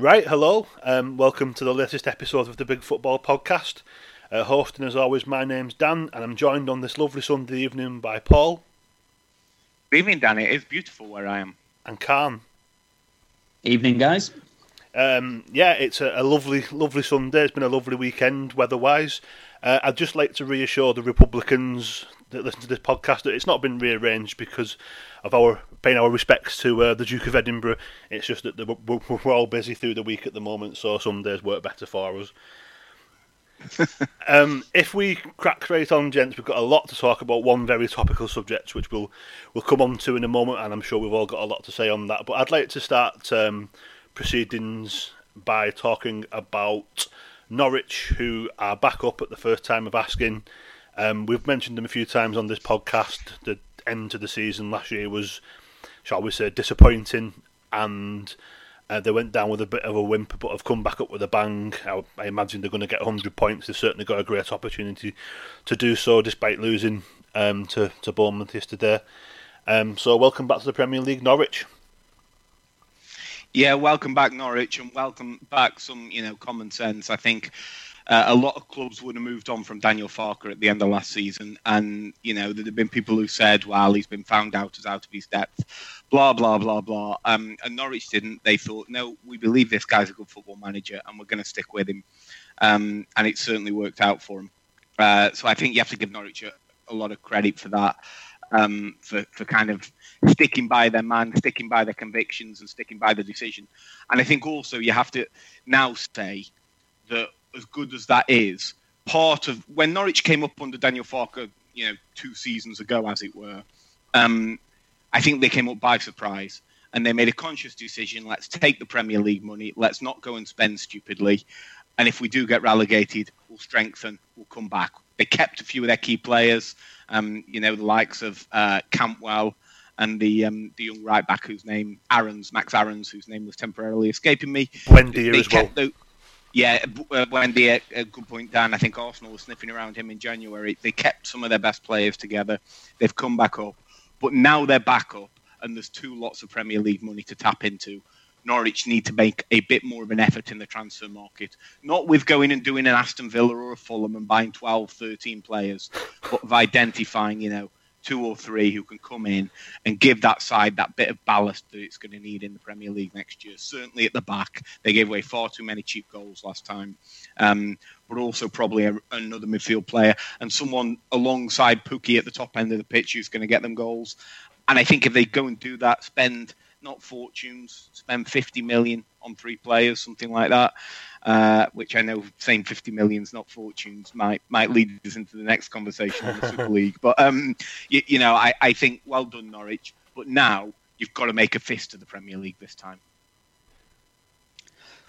Right, hello, um, welcome to the latest episode of the Big Football Podcast. Uh, hosting, as always, my name's Dan, and I'm joined on this lovely Sunday evening by Paul. Good evening, Dan. It is beautiful where I am. And Khan. Evening, guys. Um, yeah, it's a, a, lovely, lovely Sunday. It's been a lovely weekend weather-wise. Uh, I'd just like to reassure the Republicans that listen to this podcast that it's not been rearranged because of our paying our respects to uh, the Duke of Edinburgh. It's just that the, we're, we're, all busy through the week at the moment, so some days work better for us. um, if we crack straight on, gents, we've got a lot to talk about. One very topical subject, which we'll we'll come on to in a moment, and I'm sure we've all got a lot to say on that. But I'd like to start um, proceedings by talking about Norwich, who are back up at the first time of asking. Um, we've mentioned them a few times on this podcast. The end to the season last year was, shall we say, disappointing, and uh, they went down with a bit of a whimper, but have come back up with a bang. I, I imagine they're going to get 100 points. They've certainly got a great opportunity to do so, despite losing um, to to Bournemouth yesterday. Um, so, welcome back to the Premier League, Norwich. Yeah, welcome back, Norwich, and welcome back some you know common sense. I think uh, a lot of clubs would have moved on from Daniel Farke at the end of last season, and you know there have been people who said, "Well, he's been found out as out of his depth," blah blah blah blah. Um, and Norwich didn't. They thought, "No, we believe this guy's a good football manager, and we're going to stick with him." Um, and it certainly worked out for him. Uh, so I think you have to give Norwich a, a lot of credit for that, um, for for kind of sticking by their man, sticking by their convictions, and sticking by the decision. And I think also you have to now say that as good as that is, part of when Norwich came up under Daniel Farke, you know, two seasons ago, as it were, um, I think they came up by surprise and they made a conscious decision. Let's take the Premier League money. Let's not go and spend stupidly. And if we do get relegated, we'll strengthen. We'll come back. They kept a few of their key players. Um, you know, the likes of uh, Cantwell and the um, the young right back whose name Aarons, Max Aarons, whose name was temporarily escaping me. Buendia as well. The, yeah, uh, Buendia, a, a good point, Dan. I think Arsenal was sniffing around him in January. They kept some of their best players together. They've come back up, but now they're back up, and there's two lots of Premier League money to tap into. Norwich need to make a bit more of an effort in the transfer market. Not with going and doing an Aston Villa or a Fulham and buying 12, 13 players, but of identifying, you know, two or three who can come in and give that side that bit of ballast that it's going to need in the Premier League next year. Certainly at the back, they gave away far too many cheap goals last time, um, but also probably a, another midfield player and someone alongside Pukki at the top end of the pitch who's going to get them goals. And I think if they go and do that, spend not fortunes, spend 50 million on three players, something like that uh, which I know saying 50 millions, not fortunes, might might lead us into the next conversation on the Super League. But um, you, you, know, I, I think well done Norwich. But now you've got to make a fist of the Premier League this time.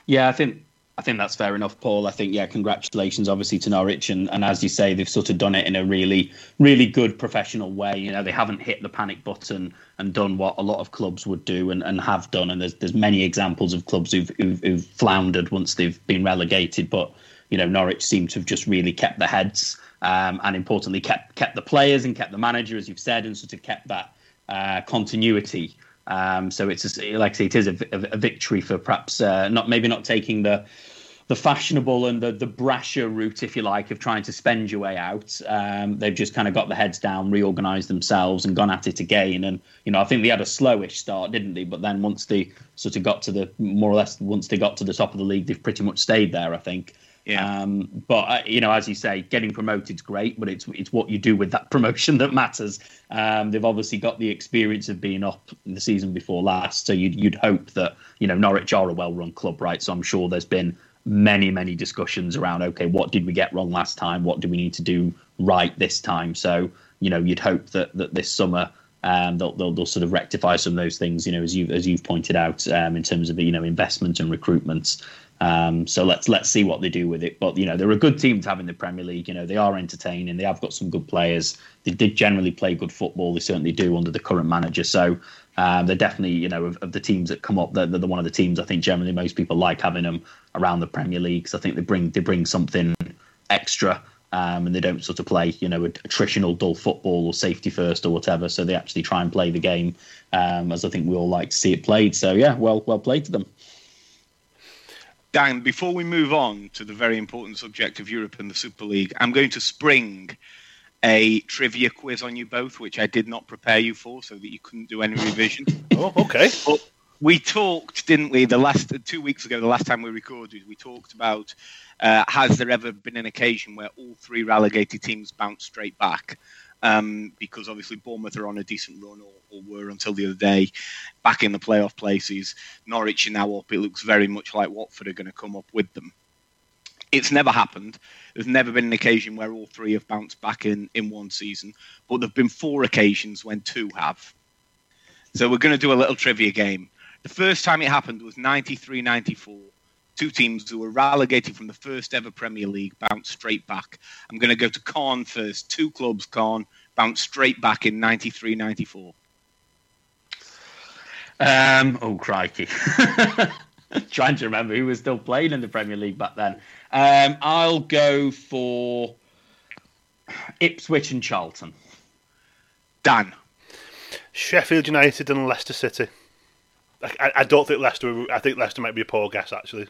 Yeah, I think I think that's fair enough, Paul. I think, yeah, congratulations, obviously, to Norwich. And, and as you say, they've sort of done it in a really, really good professional way. You know, they haven't hit the panic button and done what a lot of clubs would do and, and have done. And there's there's many examples of clubs who've, who've, who've floundered once they've been relegated. But, you know, Norwich seem to have just really kept their heads um, and, importantly, kept kept the players and kept the manager, as you've said, and sort of kept that uh, continuity. Um, so it's a, like I say, it is a, a, a victory for perhaps uh, not maybe not taking the the fashionable and the the brasher route, if you like, of trying to spend your way out. Um, they've just kind of got the heads down, reorganised themselves, and gone at it again. And you know, I think they had a slowish start, didn't they? But then once they sort of got to the more or less once they got to the top of the league, they've pretty much stayed there. I think. Yeah. Um, but uh, you know, as you say, getting promoted is great, but it's it's what you do with that promotion that matters. Um, they've obviously got the experience of being up the season before last, so you'd you'd hope that you know Norwich are a well-run club, right? So I'm sure there's been many many discussions around okay, what did we get wrong last time? What do we need to do right this time? So you know, you'd hope that that this summer. Um, they'll, they'll, they'll sort of rectify some of those things, you know, as you as you've pointed out, um, in terms of you know investment and recruitment. Um, so let's let's see what they do with it. But you know, they're a good team to have in the Premier League. You know, they are entertaining. They have got some good players. They did generally play good football. They certainly do under the current manager. So um, they're definitely you know of, of, the teams that come up. They're, they're one of the teams I think generally most people like having them around the Premier League. Because I think they bring they bring something extra. Um, and they don't sort of play, you know, a, a dull football or safety first or whatever. So they actually try and play the game um, as I think we all like to see it played. So yeah, well, well played to them. Dan, before we move on to the very important subject of Europe and the Super League, I'm going to spring a trivia quiz on you both, which I did not prepare you for, so that you couldn't do any revision. Oh, okay. But we talked, didn't we? The last two weeks ago, the last time we recorded, we talked about uh, has there ever been an occasion where all three relegated teams bounced straight back? Um, because obviously Bournemouth are on a decent run, or, or, were until the other day, back in the playoff places. Norwich are now up. It looks very much like Watford are going to come up with them. It's never happened. There's never been an occasion where all three have bounced back in, in one season, but there have been four occasions when two have. So we're going to do a little trivia game. The first time it happened was 93 94. Two teams who were relegated from the first ever Premier League bounced straight back. I'm going to go to Caen first. Two clubs, Caen, bounced straight back in 93 94. Um, oh, crikey. Trying to remember who was still playing in the Premier League back then. Um, I'll go for Ipswich and Charlton. Dan. Sheffield United and Leicester City. I, I don't think Leicester. I think Leicester might be a poor guess actually.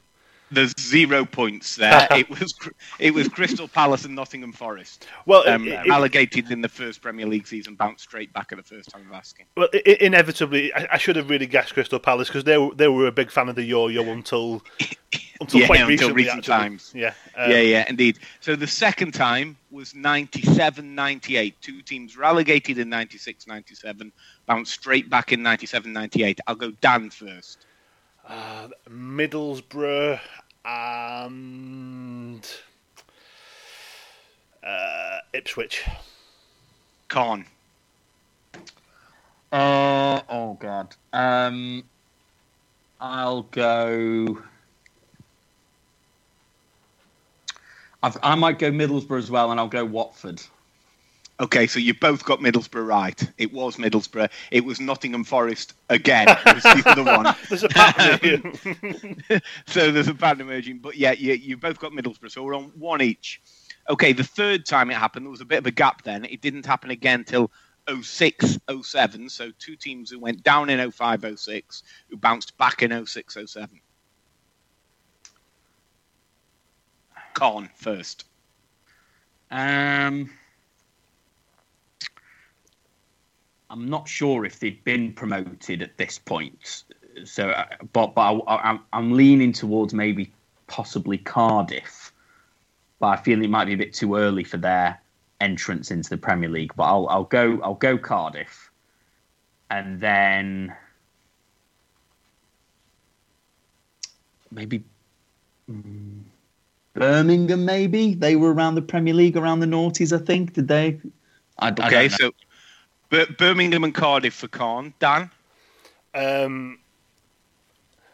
There's zero points there. it was it was Crystal Palace and Nottingham Forest. Well, um, it, relegated in the first Premier League season, bounced straight back at the first time of asking. Well, it, inevitably, I, I, should have really guessed Crystal Palace because they were, they were a big fan of the yo-yo until until yeah, quite until recently, recent actually. times. Yeah, um, yeah, yeah, indeed. So the second time was 97-98. Two teams relegated in 96-97, bounced straight back in 97-98. I'll go Dan first. Uh, Middlesbrough and uh, Ipswich. Con. Uh, oh God. Um, I'll go. I've, i might go Middlesbrough as well, and I'll go Watford. Okay, so you both got Middlesbrough right. It was Middlesbrough. It was Nottingham Forest again. Was the other one. there's a pattern so there's a pattern emerging. But yeah, you, you both got Middlesbrough. So we're on one each. Okay, the third time it happened, there was a bit of a gap then. It didn't happen again till 06, 07. So two teams who went down in 05, 06, who bounced back in 06, 07. Con first. Um. I'm not sure if they'd been promoted at this point. So, uh, but but I, am leaning towards maybe possibly Cardiff, but I feel it might be a bit too early for their entrance into the Premier League. But I'll I'll go I'll go Cardiff, and then maybe. Um, Birmingham, maybe they were around the Premier League, around the noughties, I think. Did they? I, okay, I so Birmingham and Cardiff for Con. Dan? Um,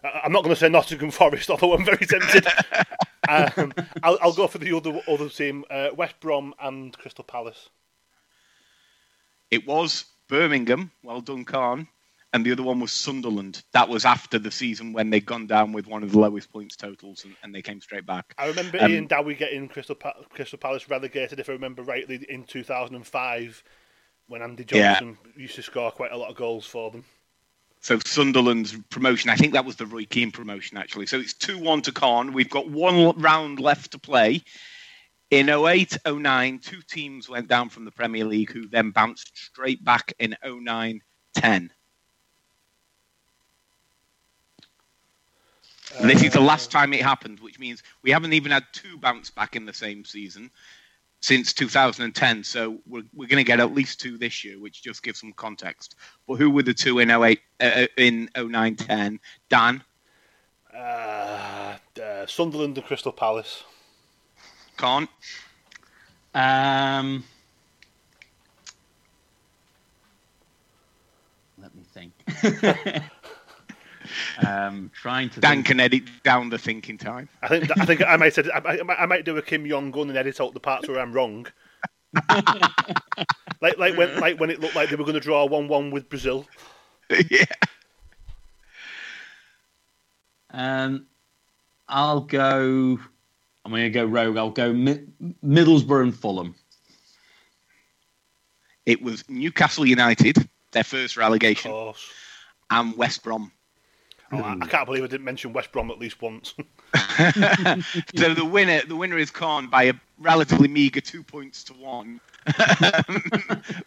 I'm not going to say Nottingham Forest, although I'm very tempted. um, I'll, I'll, go for the other other team, uh, West Brom and Crystal Palace. It was Birmingham. Well done, Con. And the other one was Sunderland. That was after the season when they'd gone down with one of the lowest points totals and, and they came straight back. I remember um, Ian Dowie getting Crystal, pa- Crystal Palace relegated, if I remember rightly, in 2005 when Andy Johnson yeah. used to score quite a lot of goals for them. So Sunderland's promotion, I think that was the Roy Keane promotion actually. So it's 2 1 to Con. We've got one round left to play. In 08 09, two teams went down from the Premier League who then bounced straight back in 09 10. And this is the last uh, time it happened, which means we haven't even had two bounce back in the same season since 2010. So we're, we're going to get at least two this year, which just gives some context. But who were the two in 08, uh, uh in 09 10? Dan? Uh, uh, Sunderland and Crystal Palace. Con? Um, let me think. um, trying to. Dan think. can edit down the thinking time. I think I think I might I, I might do a Kim Jong Un and edit out the parts where I'm wrong. like like when like when it looked like they were going to draw one one with Brazil. yeah. Um, I'll go. I'm going to go rogue. I'll go Mi- Middlesbrough and Fulham. It was Newcastle United, their first relegation, and West Brom. Oh, I, I, can't believe I didn't mention West Brom at least once. so the winner, the winner is Caen by a relatively meagre two points to one.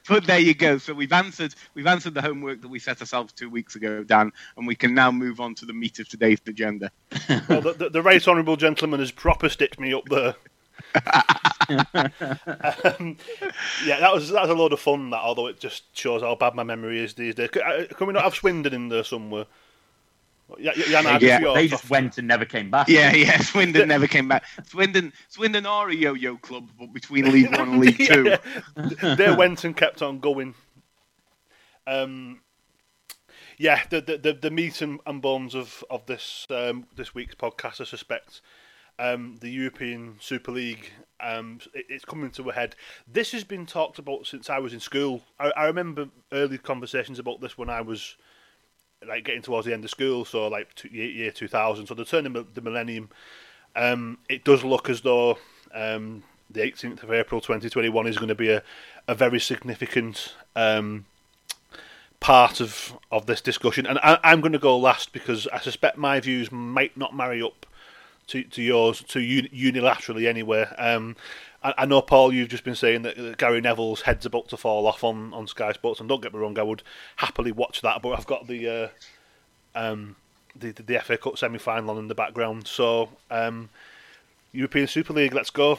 but there you go. So we've answered we've answered the homework that we set ourselves two weeks ago, Dan, and we can now move on to the meat of today's agenda. well, the, the, the right honourable gentleman has proper stitched me up there. um, yeah, that was that was a load of fun. That although it just shows how bad my memory is these days. Uh, can we not have Swindon in there somewhere? Yeah, yeah, yeah they just went and never came back. Yeah, yeah. Swindon never came back. Swindon, Swindon are a yo-yo club, but between League One and League Two, they went and kept on going. Um, yeah, the the the, the meat and, and bones of of this um, this week's podcast, I suspect, um, the European Super League. Um, it, it's coming to a head. This has been talked about since I was in school. I, I remember early conversations about this when I was like getting towards the end of school, so like year 2000, so the turn of the millennium, um, it does look as though um, the 18th of April 2021 is going to be a, a very significant um, part of, of this discussion. And I, am going to go last because I suspect my views might not marry up to, to yours, to unilaterally anyway. Um, I, I, know, Paul, you've just been saying that, Gary Neville's head's about to fall off on, on Sky Sports, and don't get me wrong, I would happily watch that, but I've got the uh, um, the, the, the FA Cup semi final on in the background. So, um, European Super League, let's go.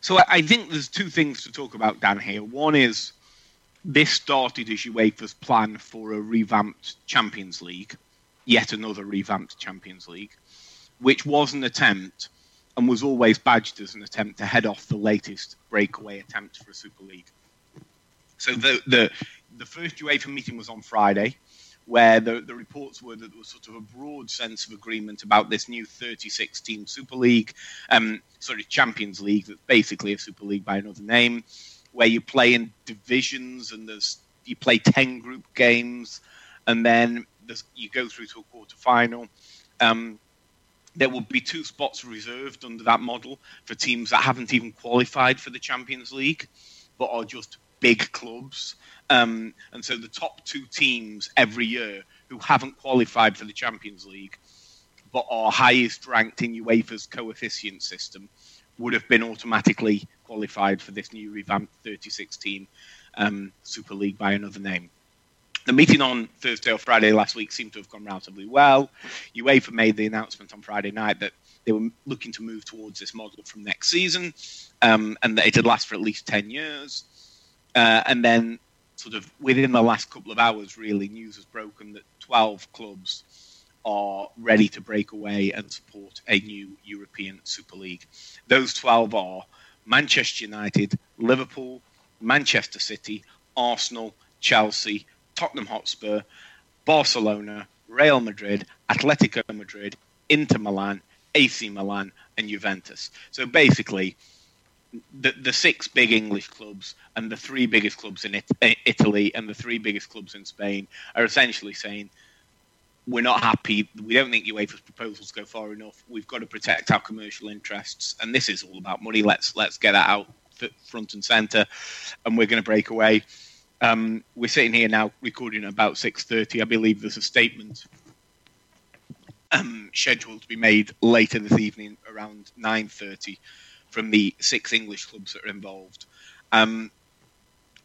So, I think there's two things to talk about, Dan, here. One is this started as UEFA's plan for a revamped Champions League, yet another revamped Champions League, which was an attempt and was always badged as an attempt to head off the latest breakaway attempt for a Super League. So the the the first UEFA meeting was on Friday, where the, the reports were that there was sort of a broad sense of agreement about this new 36 team Super League, um, sorry, Champions League, that's basically a Super League by another name, where you play in divisions and there's you play 10 group games, and then you go through to a quarter final. Um, there would be two spots reserved under that model for teams that haven't even qualified for the Champions League, but are just big clubs. Um, and so the top two teams every year who haven't qualified for the Champions League, but are highest ranked in UEFA's coefficient system, would have been automatically qualified for this new revamped 36 team um, Super League by another name. The meeting on Thursday or Friday last week seemed to have gone relatively well. UEFA made the announcement on Friday night that they were looking to move towards this model from next season, um, and that it would last for at least ten years. Uh, and then, sort of within the last couple of hours, really, news has broken that twelve clubs are ready to break away and support a new European Super League. Those twelve are Manchester United, Liverpool, Manchester City, Arsenal, Chelsea, Tottenham Hotspur, Barcelona, Real Madrid, Atletico Madrid, Inter Milan, AC Milan, and Juventus. So basically, the the six big English clubs and the three biggest clubs in it, uh, Italy and the three biggest clubs in Spain are essentially saying we're not happy. We don't think UEFA's proposals go far enough. We've got to protect our commercial interests, and this is all about money. Let's let's get that out front and center, and we're going to break away. Um, we're sitting here now recording at about 6.30. I believe there's a statement um, scheduled to be made later this evening around 9.30 from the six English clubs that are involved. Um,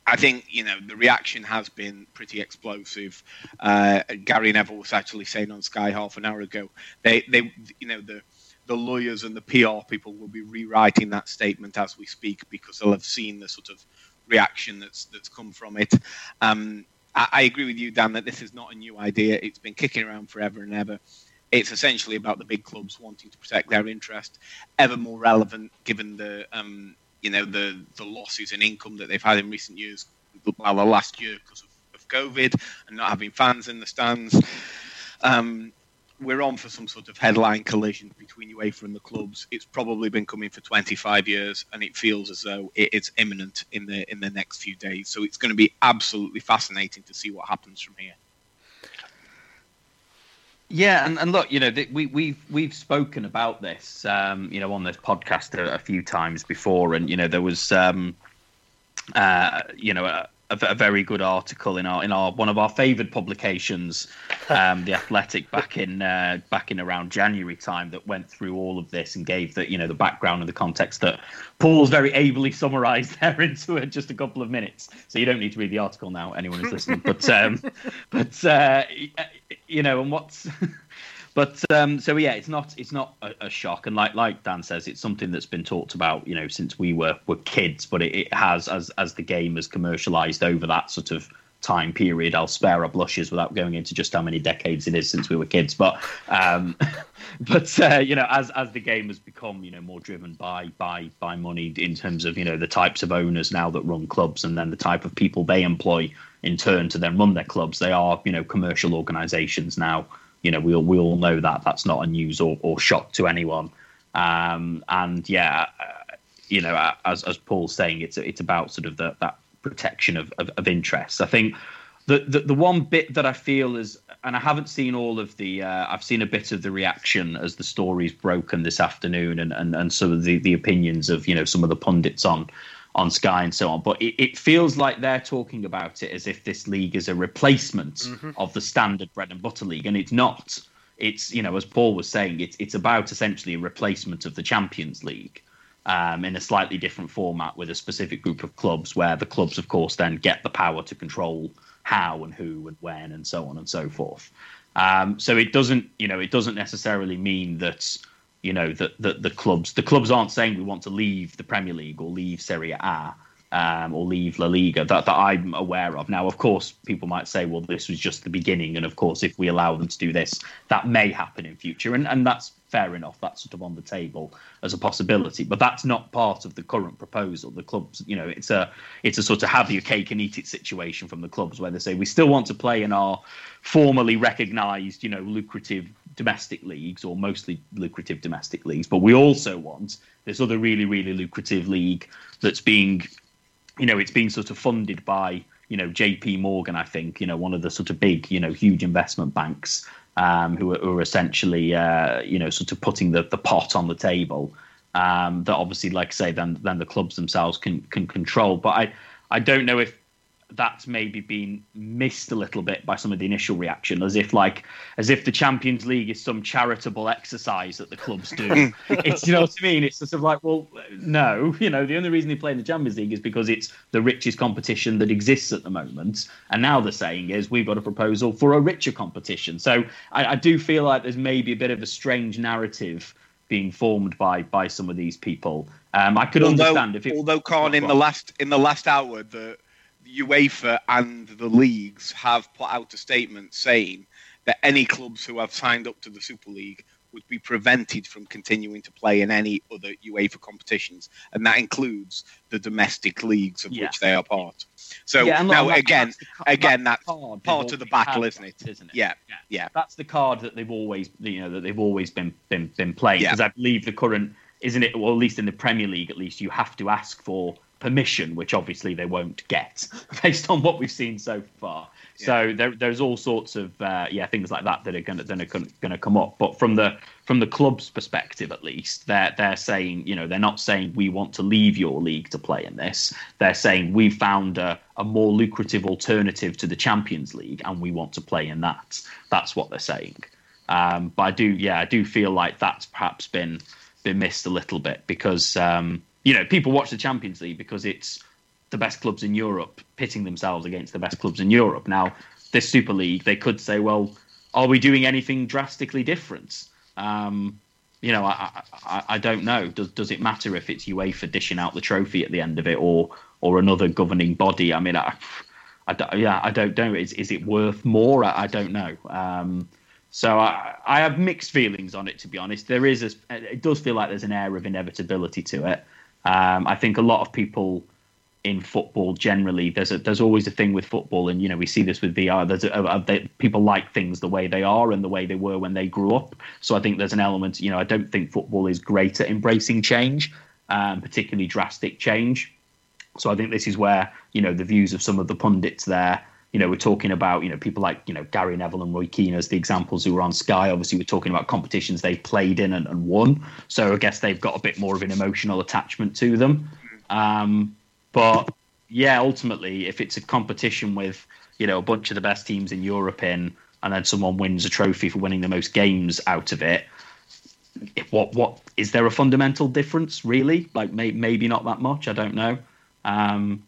I think you know the reaction has been pretty explosive. Uh, Gary Neville was actually saying on Sky half an hour ago they they you know the the lawyers and the PR people will be rewriting that statement as we speak because they'll have seen the sort of reaction that's that's come from it. Um, I, I, agree with you, Dan, that this is not a new idea. It's been kicking around forever and ever. It's essentially about the big clubs wanting to protect their interest, ever more relevant given the um, you know the the losses in income that they've had in recent years. Well, the last year because of, of COVID and not having fans in the stands. Um, we're on for some sort of headline collision between UEFA and the clubs. It's probably been coming for 25 years, and it feels as though it is imminent in the in the next few days. So it's going to be absolutely fascinating to see what happens from here. Yeah, and, and look, you know, we we've we've spoken about this, um, you know, on this podcast a, a, few times before, and you know, there was, um, uh, you know, a, a, a, very good article in our in our one of our favoured publications, um, the Athletic, back in uh, back in around January time that went through all of this and gave the you know the background and the context that Paul's very ably summarised there into just a couple of minutes. So you don't need to read the article now, anyone who's listening. But um, but uh, you know, and what's but um, so yeah, it's not it's not a, a, shock, and like like Dan says, it's something that's been talked about, you know, since we were were kids. But it, it has as as the game has commercialized over that sort of time period. I'll spare our blushes without going into just how many decades it is since we were kids. But um, but uh, you know, as as the game has become you know more driven by by by money in terms of you know the types of owners now that run clubs, and then the type of people they employ in turn to then run their clubs, they are you know commercial organisations now you know, we all, we all know that that's not a news or, or shock to anyone. Um, and yeah, uh, you know, as as Paul's saying, it's it's about sort of the, that protection of, of, of interests. I think the, the, the one bit that I feel is, and I haven't seen all of the, uh, I've seen a bit of the reaction as the story's broken this afternoon, and and and some of the the opinions of you know some of the pundits on on Sky and so on. But it, it, feels like they're talking about it as if this league is a replacement mm-hmm. of the standard bread and butter league, and it's not. It's you know, as Paul was saying, it's it's about essentially a replacement of the Champions League. Um, in a slightly different format with a specific group of clubs, where the clubs, of course, then get the power to control how and who and when and so on and so forth. Um, so it doesn't, you know, it doesn't necessarily mean that you know that the, the clubs the clubs aren't saying we want to leave the Premier League or leave Serie A um, or leave La Liga that, that I'm aware of. Now, of course, people might say, well, this was just the beginning, and of course, if we allow them to do this, that may happen in future, and and that's fair enough. That's sort of on the table as a possibility, but that's not part of the current proposal. The clubs, you know, it's a it's a sort of have your cake and eat it situation from the clubs where they say we still want to play in our formally recognised, you know, lucrative domestic leagues or mostly lucrative domestic leagues, but we also want this other really really lucrative league that's being, you know, it's being sort of funded by you know J.P. Morgan, I think, you know, one of the sort of big, you know, huge investment banks um, who, are, who, are, essentially, uh, you know, sort of putting the, the pot on the table. Um, that obviously, like I say, then then the clubs themselves can can control. But I I don't know if that's maybe been missed a little bit by some of the initial reaction, as if like as if the Champions League is some charitable exercise that the clubs do. it's you know what I mean. It's sort of like, well, no, you know, the only reason they play in the Champions League is because it's the richest competition that exists at the moment. And now the saying is we've got a proposal for a richer competition. So I, I do feel like there's maybe a bit of a strange narrative being formed by by some of these people. Um, I could although, understand if it, although Khan in the last in the last hour the UEFA and the leagues have put out a statement saying that any clubs who have signed up to the Super League would be prevented from continuing to play in any other UEFA competitions, and that includes the domestic leagues of yeah. which they are part. So yeah, now again, that's the, again, that's, that's part of the battle, isn't it? That, isn't it? Yeah, yeah, yeah. That's the card that they've always, you know, that they've always been been been playing. Because. I believe the current, isn't it? Well, at least in the Premier League, at least you have to ask for permission, which obviously they won't get based on what we've seen so far. Yeah. So there, there's all sorts of uh, yeah things like that that are going to going to come up. But from the from the club's perspective, at least, they're they're saying you know they're not saying we want to leave your league to play in this. They're saying we found a, a more lucrative alternative to the Champions League and we want to play in that. That's what they're saying. Um, but I do yeah I do feel like that's perhaps been been missed a little bit because. Um, you know, people watch the Champions League because it's the best clubs in Europe pitting themselves against the best clubs in Europe. Now, this Super League, they could say, well, are we doing anything drastically different? Um, you know, I, I, I don't know. Does does it matter if it's UEFA dishing out the trophy at the end of it, or or another governing body? I mean, I, I yeah, I don't know. Is is it worth more? I, I don't know. Um, so I, I have mixed feelings on it, to be honest. There is a, it does feel like there's an air of inevitability to it. Um, I think a lot of people in football generally there's a, there's always a thing with football and you know we see this with VAR there's a, a, they, people like things the way they are and the way they were when they grew up. So I think there's an element you know I don't think football is great at embracing change um, particularly drastic change. So I think this is where you know the views of some of the pundits there you know, we're talking about, you know, people like, you know, Gary Neville and Roy Keane as the examples who were on Sky. Obviously, we're talking about competitions they've played in and, and won. So I guess they've got a bit more of an emotional attachment to them. Um, but yeah, ultimately, if it's a competition with you know a bunch of the best teams in Europe in, and then someone wins a trophy for winning the most games out of it, what what is there a fundamental difference really? Like may, maybe not that much. I don't know. Um,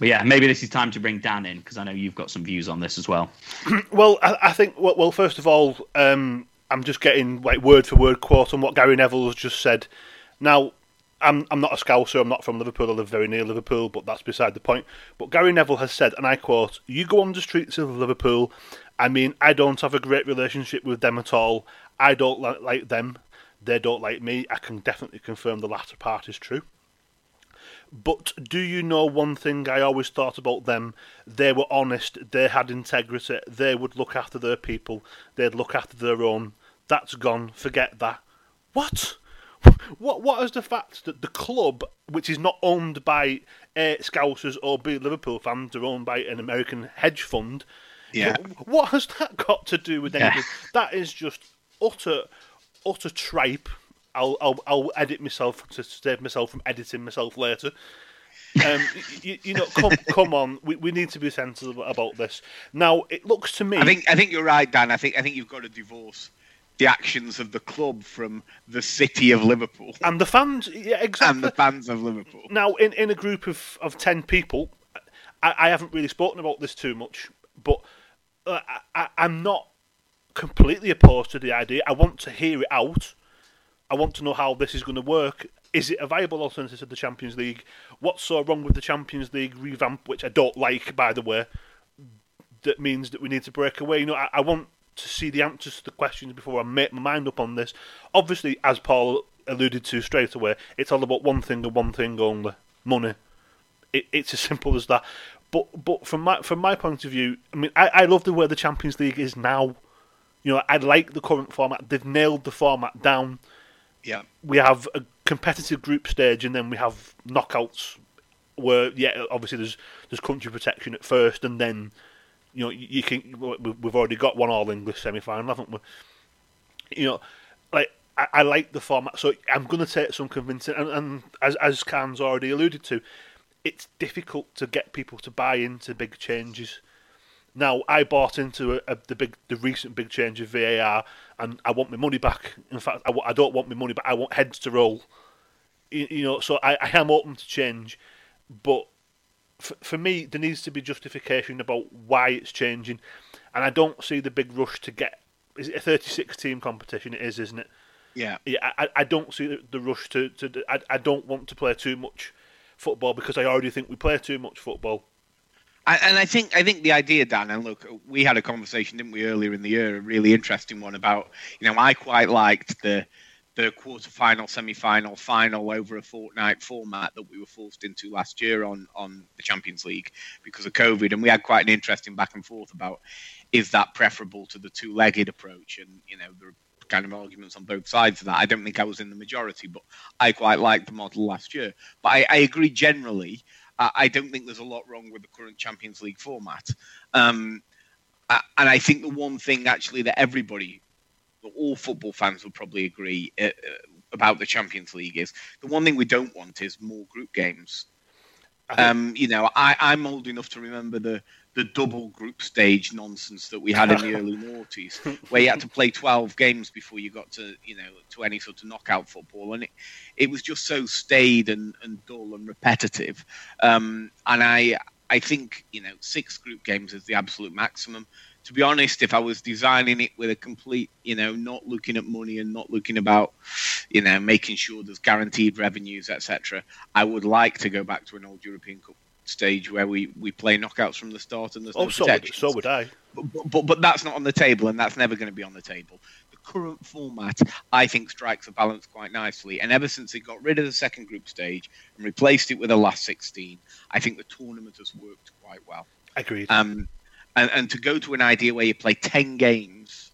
but yeah, maybe this is time to bring Dan in because I know you've got some views on this as well. well, I, I, think well, first of all, um, I'm just getting like word for word quote on what Gary Neville has just said. Now, I'm I'm not a Scouser. I'm not from Liverpool. I live very near Liverpool, but that's beside the point. But Gary Neville has said, and I quote: "You go on the streets of Liverpool. I mean, I don't have a great relationship with them at all. I don't like, like them. They don't like me. I can definitely confirm the latter part is true." But do you know one thing I always thought about them? They were honest, they had integrity, they would look after their people, they'd look after their own. That's gone, forget that. What? What what is the fact that the club, which is not owned by A, Scousers or B, Liverpool fans, are owned by an American hedge fund? Yeah. What has that got to do with anything? Yeah. That is just utter, utter tripe. I'll, I'll, I'll edit myself to save myself from editing myself later. Um, you, you, know, come, come on. We, we need to be sensible about this. Now, it looks to me. I think I think you're right, Dan. I think I think you've got to divorce the actions of the club from the city of Liverpool and the fans. Yeah, exactly. And the fans of Liverpool. Now, in, in a group of, of ten people, I, I haven't really spoken about this too much, but uh, I, I'm not completely opposed to the idea. I want to hear it out. I want to know how this is going to work. Is it a viable alternative to the Champions League? What's so wrong with the Champions League revamp, which I don't like, by the way, that means that we need to break away? You know, I, I want to see the answers to the questions before I make my mind up on this. Obviously, as Paul alluded to straight away, it's all about one thing and one thing only: money. It, it's as simple as that. But but from my from my point of view, I mean, I, I love the way the Champions League is now. You know, I like the current format. They've nailed the format down. Yeah, we have a competitive group stage, and then we have knockouts. Where yeah, obviously there's there's country protection at first, and then you know, you can. We've already got one All English semi final, haven't we? You know, like I, like the format, so I'm going to take some convincing. And, and as as Khan's already alluded to, it's difficult to get people to buy into big changes. Now, I bought into a, a, the big, the recent big change of VAR, and I want my money back. In fact, I, I don't want my money back. I want heads to roll. You, you know, so I, I am open to change, but for, for me, there needs to be justification about why it's changing, and I don't see the big rush to get. Is it a 36 team competition? It is, isn't it? Yeah. Yeah. I, I don't see the, the rush to, to I, I don't want to play too much football because I already think we play too much football. And I think I think the idea, Dan, and look, we had a conversation, didn't we, earlier in the year, a really interesting one about, you know, I quite liked the the quarter-final, semi-final, final over a fortnight format that we were forced into last year on on the Champions League because of COVID, and we had quite an interesting back and forth about is that preferable to the two-legged approach, and you know there kind of arguments on both sides of that. I don't think I was in the majority, but I quite liked the model last year. But I, I agree generally. I, don't think there's a lot wrong with the current Champions League format. Um, and I think the one thing actually that everybody all football fans will probably agree uh, uh, about the Champions League is the one thing we don't want is more group games. Um, you know, I, I'm old enough to remember the the double group stage nonsense that we had in the early noughties, where you had to play 12 games before you got to, you know, to any sort of knockout football. And it, it was just so staid and, and dull and repetitive. Um, and I, I think, you know, six group games is the absolute maximum to be honest, if I was designing it with a complete, you know, not looking at money and not looking about, you know, making sure there's guaranteed revenues, etc., I would like to go back to an old European Cup stage where we, we play knockouts from the start and there's oh, no so would, so would I. But, but, but, but that's not on the table, and that's never going to be on the table. The current format, I think, strikes a balance quite nicely. And ever since they got rid of the second group stage and replaced it with a last 16, I think the tournament has worked quite well. Agreed. Um, and, and to go to an idea where you play 10 games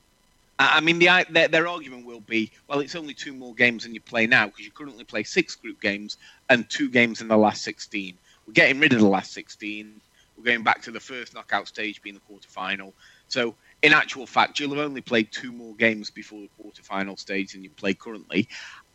I mean, the, their, their, argument will be, well, it's only two more games than you play now because you currently play six group games and two games in the last 16. We're getting rid of the last 16. We're going back to the first knockout stage being the quarterfinal. So, in actual fact, you'll have only played two more games before the quarterfinal stage than you play currently.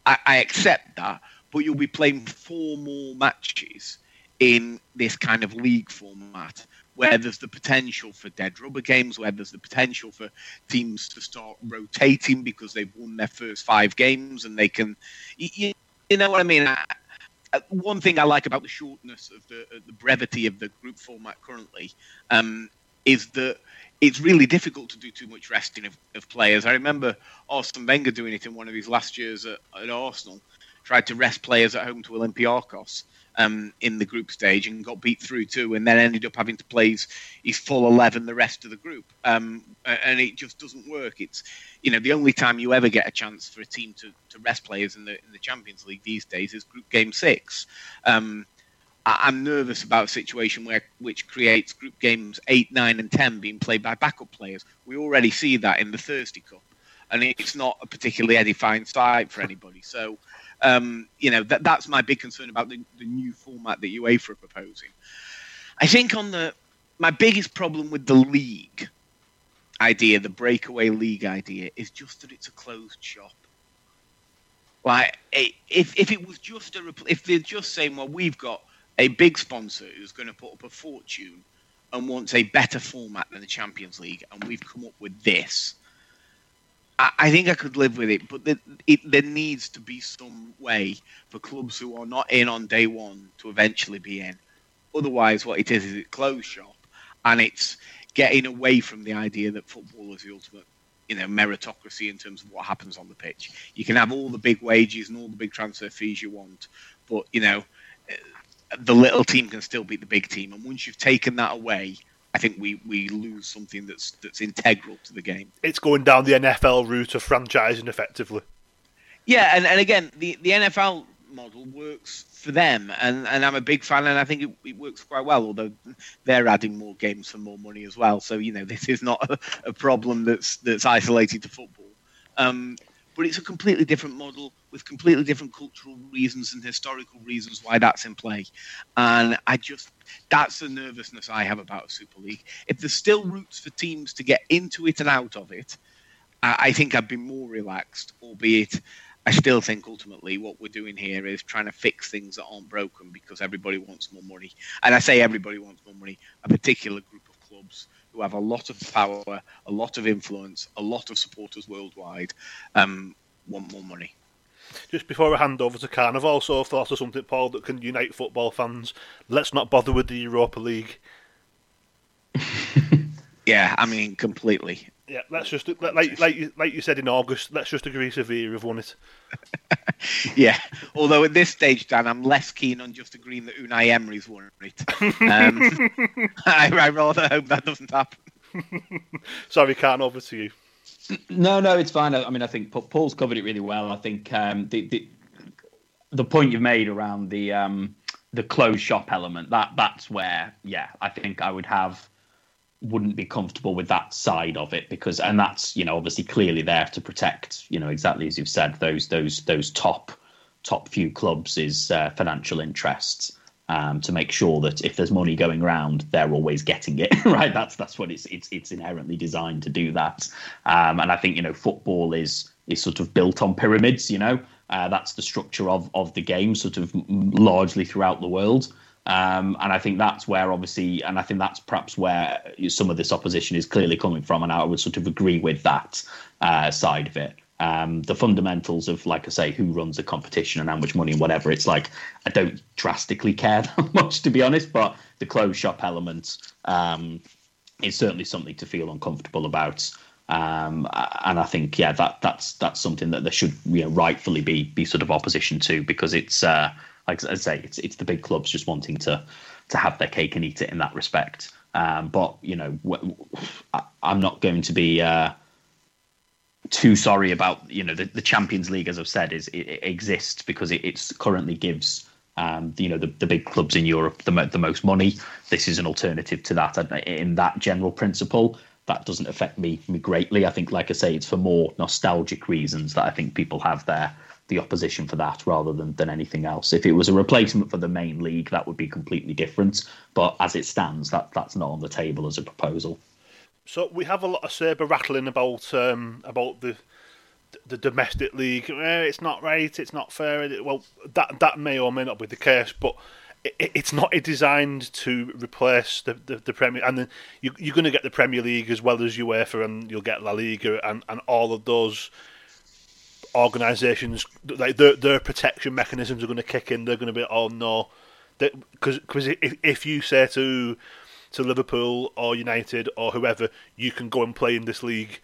I, I accept that, but you'll be playing four more matches in this kind of league format where there's the potential for dead rubber games, where there's the potential for teams to start rotating because they've won their first five games and they can, you, you know what I mean? I, one thing I like about the shortness of the, the brevity of the group format currently um, is that it's really difficult to do too much resting of, of, players. I remember Arsene Wenger doing it in one of his last years at, at Arsenal, tried to rest players at home to Olympiacos um, in the group stage and got beat through too, and then ended up having to play his, his full eleven the rest of the group, um, and it just doesn't work. It's you know the only time you ever get a chance for a team to, to rest players in the in the Champions League these days is Group Game Six. Um, I, am nervous about a situation where which creates Group Games eight, nine, and ten being played by backup players. We already see that in the Thursday Cup, and it's not a particularly edifying sight for anybody. So um, you know, that, that's my big concern about the, the new format that UEFA are proposing. I think on the my biggest problem with the league idea, the breakaway league idea, is just that it's a closed shop. Like, if if it was just a if they're just saying, well, we've got a big sponsor who's going to put up a fortune and wants a better format than the Champions League, and we've come up with this, I, think I could live with it, but the, it, there needs to be some way for clubs who are not in on day one to eventually be in. Otherwise, what it is is it closed shop, and it's getting away from the idea that football is the ultimate, you know, meritocracy in terms of what happens on the pitch. You can have all the big wages and all the big transfer fees you want, but you know, the little team can still beat the big team, and once you've taken that away, I think we, we lose something that's that's integral to the game. It's going down the NFL route of franchising effectively. Yeah, and, and again, the, the NFL model works for them, and, and I'm a big fan, and I think it, it works quite well. Although they're adding more games for more money as well, so you know this is not a, a problem that's that's isolated to football. Um, but it's a completely different model with completely different cultural reasons and historical reasons why that's in play. And I just, that's the nervousness I have about a Super League. If there's still routes for teams to get into it and out of it, I think I'd be more relaxed, albeit I still think ultimately what we're doing here is trying to fix things that aren't broken because everybody wants more money. And I say everybody wants more money, a particular who have a lot of power, a lot of influence, a lot of supporters worldwide, um, want more money. Just before I hand over to Khan, I've also thought of something, Paul, that can unite football fans. Let's not bother with the Europa League. yeah, I mean, completely. Yeah, let's just like like you, like you said in August. Let's just agree Sevilla have won it. yeah, although at this stage, Dan, I'm less keen on just agreeing that Unai Emery's won it. Um, I, I rather hope that doesn't happen. Sorry, Khan, over to you. No, no, it's fine. I mean, I think Paul's covered it really well. I think um, the, the the point you've made around the um, the closed shop element that that's where, yeah, I think I would have wouldn't be comfortable with that side of it because and that's you know obviously clearly there to protect you know exactly as you've said those those those top top few clubs is uh, financial interests um, to make sure that if there's money going around they're always getting it right? That's that's what it's it's it's inherently designed to do that. Um, and I think you know football is is sort of built on pyramids you know? Uh, that's the structure of of the game sort of largely throughout the world um, and I think that's where, obviously, and I think that's perhaps where some of this opposition is clearly coming from. And I would sort of agree with that uh, side of it. Um, the fundamentals of, like I say, who runs a competition and how much money and whatever. It's like I don't drastically care that much, to be honest. But the closed shop element um, is certainly something to feel uncomfortable about. Um, and I think, yeah, that that's that's something that there should, you know, rightfully be be sort of opposition to because it's. Uh, like I say, it's it's the big clubs just wanting to to have their cake and eat it in that respect. Um, but you know, I'm not going to be uh, too sorry about you know the, the Champions League, as I've said, is it, it exists because it it's currently gives um, you know the, the big clubs in Europe the the most money. This is an alternative to that in that general principle. That doesn't affect me me greatly. I think, like I say, it's for more nostalgic reasons that I think people have there the opposition for that rather than, than anything else. If it was a replacement for the main league, that would be completely different. But as it stands, that that's not on the table as a proposal. So we have a lot of saber rattling about um, about the the domestic league. Eh, it's not right. It's not fair. Well, that that may or may not be the case. But it, it's not designed to replace the, the, the Premier, and you, you're going to get the Premier League as well as UEFA, and you'll get La Liga and, and all of those organisations. Like their their protection mechanisms are going to kick in. They're going to be oh no, because because if, if you say to to Liverpool or United or whoever, you can go and play in this league.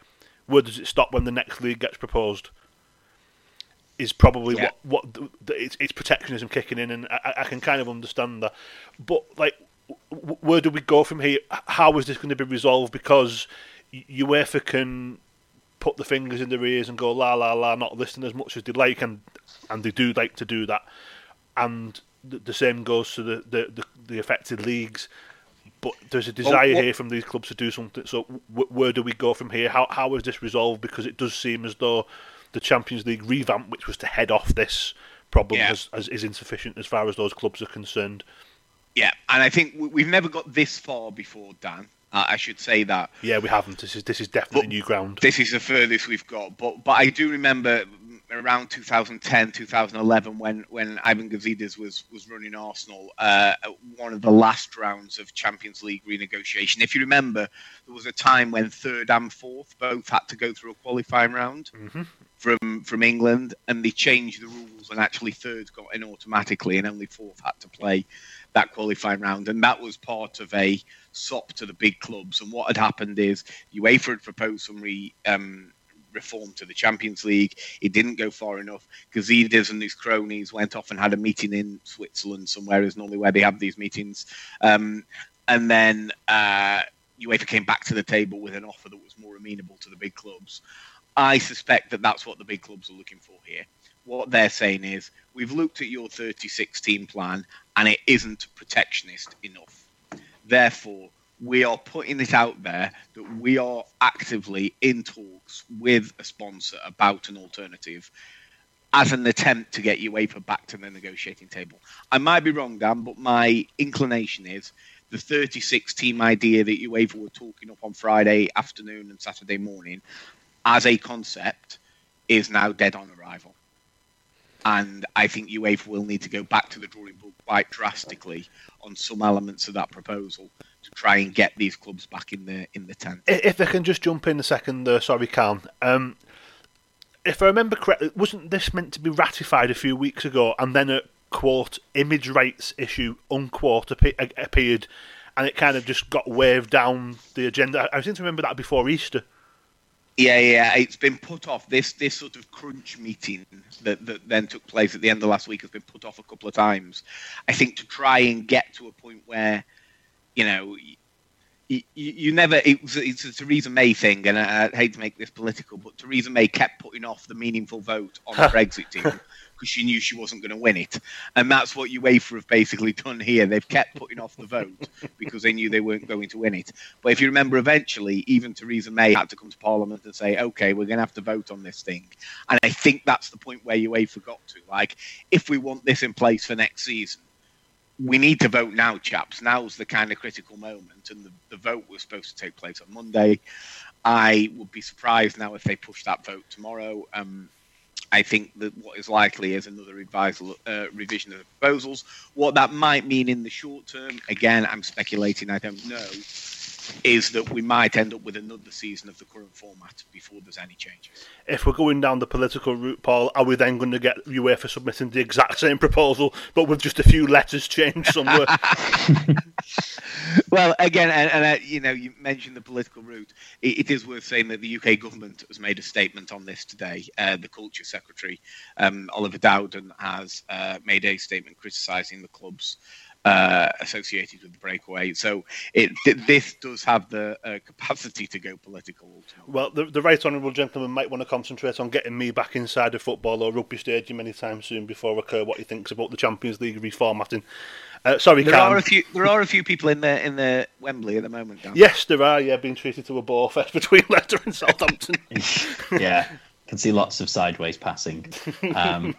Where does it stop when the next league gets proposed? Is probably yeah. what what the, the, it's, it's protectionism kicking in, and I, I can kind of understand that. But like, where do we go from here? How is this going to be resolved? Because UEFA can put the fingers in their ears and go la la la, not listening as much as they like, and and they do like to do that. And the, the same goes to the, the, the, the affected leagues but there's a desire well, here from these clubs to do something. So w- where do we go from here? How how is this resolved? Because it does seem as though the Champions League revamp, which was to head off this problem, yeah. is insufficient as far as those clubs are concerned. Yeah, and I think we've never got this far before, Dan. Uh, I should say that. Yeah, we haven't. This is this is definitely but new ground. This is the furthest we've got. But but I do remember around 2010, 2011, when when Ivan Gazidis was was running Arsenal, uh, one of the last rounds of Champions League renegotiation. If you remember, there was a time when third and fourth both had to go through a qualifying round mm-hmm. from from England, and they changed the rules, and actually third got in automatically, and only fourth had to play that qualifying round, and that was part of a sop to the big clubs. And what had happened is UEFA had proposed some re, um, reform to the Champions League. It didn't go far enough. Gazidis and his cronies went off and had a meeting in Switzerland somewhere, is normally where they have these meetings. Um, and then uh, UEFA came back to the table with an offer that was more amenable to the big clubs. I suspect that that's what the big clubs are looking for here. What they're saying is, we've looked at your 36 team plan and it isn't protectionist enough. Therefore, we are putting it out there that we are actively in talks with a sponsor about an alternative as an attempt to get UEFA back to the negotiating table. I might be wrong, Dan, but my inclination is the 36 team idea that UEFA were talking up on Friday afternoon and Saturday morning as a concept is now dead on arrival. And I think UEFA will need to go back to the drawing board quite drastically on some elements of that proposal to try and get these clubs back in the in the tent. If I can just jump in a second, uh, sorry, Cal. Um, if I remember correctly, wasn't this meant to be ratified a few weeks ago, and then a quote image rights issue unquote appeared, and it kind of just got waved down the agenda. I seem to remember that before Easter. Yeah, yeah, it's been put off. This this sort of crunch meeting that, that then took place at the end of last week has been put off a couple of times. I think to try and get to a point where you know, you, you, never. It was, it's a Theresa May thing, and I, I, hate to make this political, but Theresa May kept putting off the meaningful vote on the Brexit deal because she knew she wasn't going to win it, and that's what UEFA have basically done here. They've kept putting off the vote because they knew they weren't going to win it. But if you remember, eventually, even Theresa May had to come to Parliament and say, "Okay, we're going to have to vote on this thing," and I think that's the point where UEFA got to. Like, if we want this in place for next season we need to vote now, chaps. Now's the kind of critical moment, and the, the vote was supposed to take place on Monday. I would be surprised now if they push that vote tomorrow. Um, I think that what is likely is another revisal, uh, revision of the proposals. What that might mean in the short term, again, I'm speculating. I don't know is that we might end up with another season of the current format before there's any changes. If we're going down the political route, Paul, are we then going to get UEFA submitting the exact same proposal, but with just a few letters changed somewhere? well, again, and, and uh, you know, you mentioned the political route. It, it is worth saying that the UK government has made a statement on this today. Uh, the Culture Secretary, um, Oliver Dowden, has uh, made a statement criticising the club's uh, associated with the breakaway. So it th- this does have the uh, capacity to go political. Ultimately. Well, the, the right honourable gentleman might want to concentrate on getting me back inside a football or rugby stadium anytime soon before I care what he thinks about the Champions League reformatting. Uh, sorry, there Cam. are a few. There are a few people in the in the Wembley at the moment. Yes, there are. Yeah, being treated to a ball fest between Leicester and Southampton. yeah, can see lots of sideways passing. Um,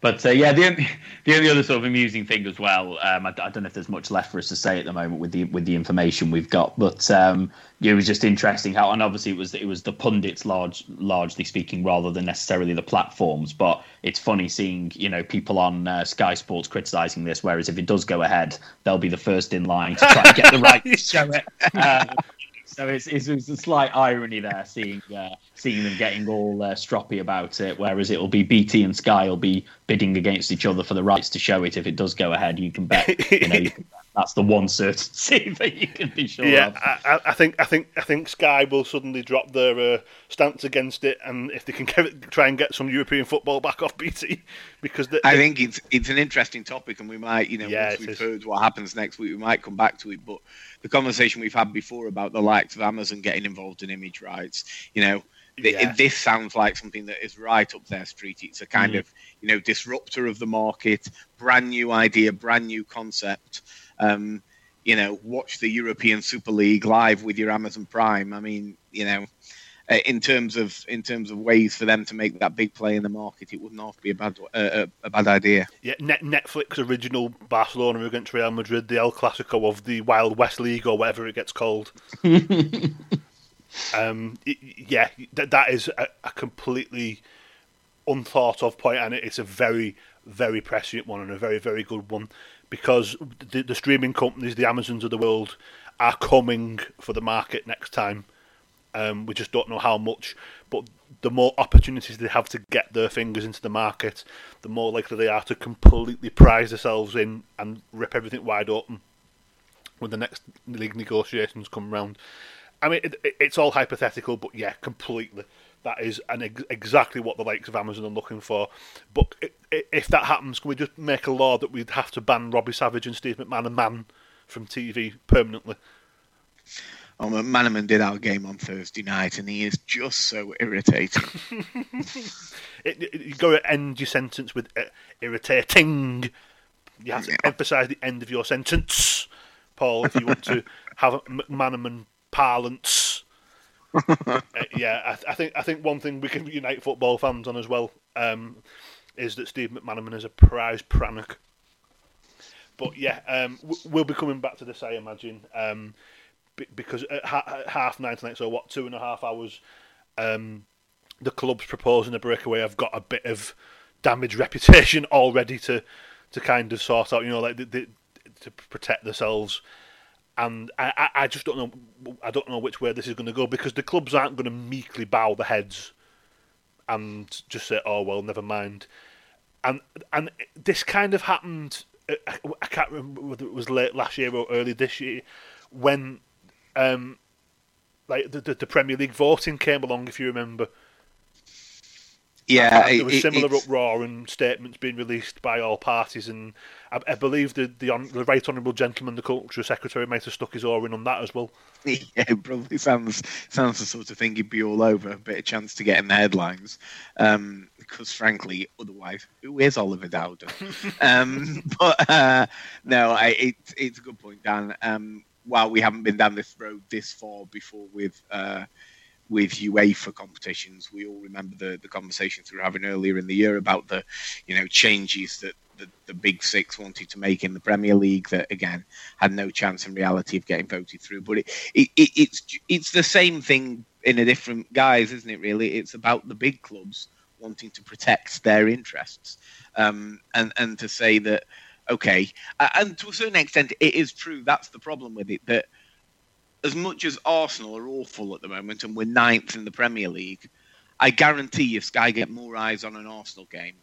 but uh, yeah, the only, the only other sort of amusing thing as well. Um, I, I, don't know if there's much left for us to say at the moment with the with the information we've got, but um, it was just interesting how, and obviously it was it was the pundits large largely speaking rather than necessarily the platforms. But it's funny seeing you know people on uh, Sky Sports criticising this, whereas if it does go ahead, they'll be the first in line to try and get the right to show it. Uh, so it's, it's, it's, a slight irony there, seeing uh, seeing them getting all uh, stroppy about it. Whereas it'll be BT and Sky will be bidding against each other for the rights to show it. If it does go ahead, you can bet. You know, you can bet that's the one certainty that you can be sure yeah, of. I, I think I think I think Sky will suddenly drop their uh, stance against it, and if they can it, try and get some European football back off BT, because the, I think it's it's an interesting topic, and we might, you know, yeah, once we've is. heard what happens next week, we might come back to it. But the conversation we've had before about the likes of Amazon getting involved in image rights, you know. Yeah. This sounds like something that is right up their street. It's a kind mm. of, you know, disruptor of the market, brand new idea, brand new concept. Um, you know, watch the European Super League live with your Amazon Prime. I mean, you know, uh, in terms of in terms of ways for them to make that big play in the market, it wouldn't have to be a bad uh, a bad idea. Yeah, Netflix original Barcelona against Real Madrid, the El Clasico of the Wild West League or whatever it gets called. um, it, yeah, that that is a, a completely unthought of point, and it's a very very prescient one and a very very good one because the, the streaming companies, the Amazons of the world, are coming for the market next time. Um, we just don't know how much, but the more opportunities they have to get their fingers into the market, the more likely they are to completely prize themselves in and rip everything wide open when the next league negotiations come round. I mean, it, it, it's all hypothetical, but yeah, completely. That is an ex- exactly what the likes of Amazon are looking for. But if that happens, can we just make a law that we'd have to ban Robbie Savage and Steve McManaman man from TV permanently? Oh, McManaman did our game on Thursday night, and he is just so irritating. it, it, you got to end your sentence with uh, irritating. You have to yeah. emphasise the end of your sentence, Paul, if you want to have a McManaman parlance uh, yeah, I, th- I, think I think one thing we can unite football fans on as well um, is that Steve McManaman is a prize Prannock. But yeah, um, we'll be coming back to this, I imagine, um, b- because at, ha- at, half nine tonight, so what, two and a half hours, um, the club's proposing a breakaway. I've got a bit of damaged reputation already to to kind of sort out, you know, like the, the, to protect themselves and I, I just don't know. I don't know which way this is going to go because the clubs aren't going to meekly bow their heads and just say, "Oh well, never mind." And and this kind of happened. Uh, I can't remember whether it was late last year or early this year when, um, like the, the, the Premier League voting came along. If you remember, yeah, there was similar uproar and statements being released by all parties, and I, I believe the the, on, the right honourable gentleman, the culture secretary, might have stuck his oar in on that as well. Yeah, it probably sounds sounds the sort of thing he'd be all over. A bit of chance to get in the headlines, um, because frankly, otherwise, who is Oliver Dowden? um, but uh, no, I, it, it's a good point, Dan. Um, while we haven't been down this road this far before with. Uh, with UEFA competitions. We all remember the, the conversations we were having earlier in the year about the, you know, changes that the, the big six wanted to make in the Premier League that again had no chance in reality of getting voted through. But it, it, it, it's it's the same thing in a different guise, isn't it? Really, it's about the big clubs wanting to protect their interests, um, and and to say that okay, and to a certain extent, it is true. That's the problem with it that as much as Arsenal are awful at the moment and we're ninth in the Premier League, I guarantee if Sky get more eyes on an Arsenal game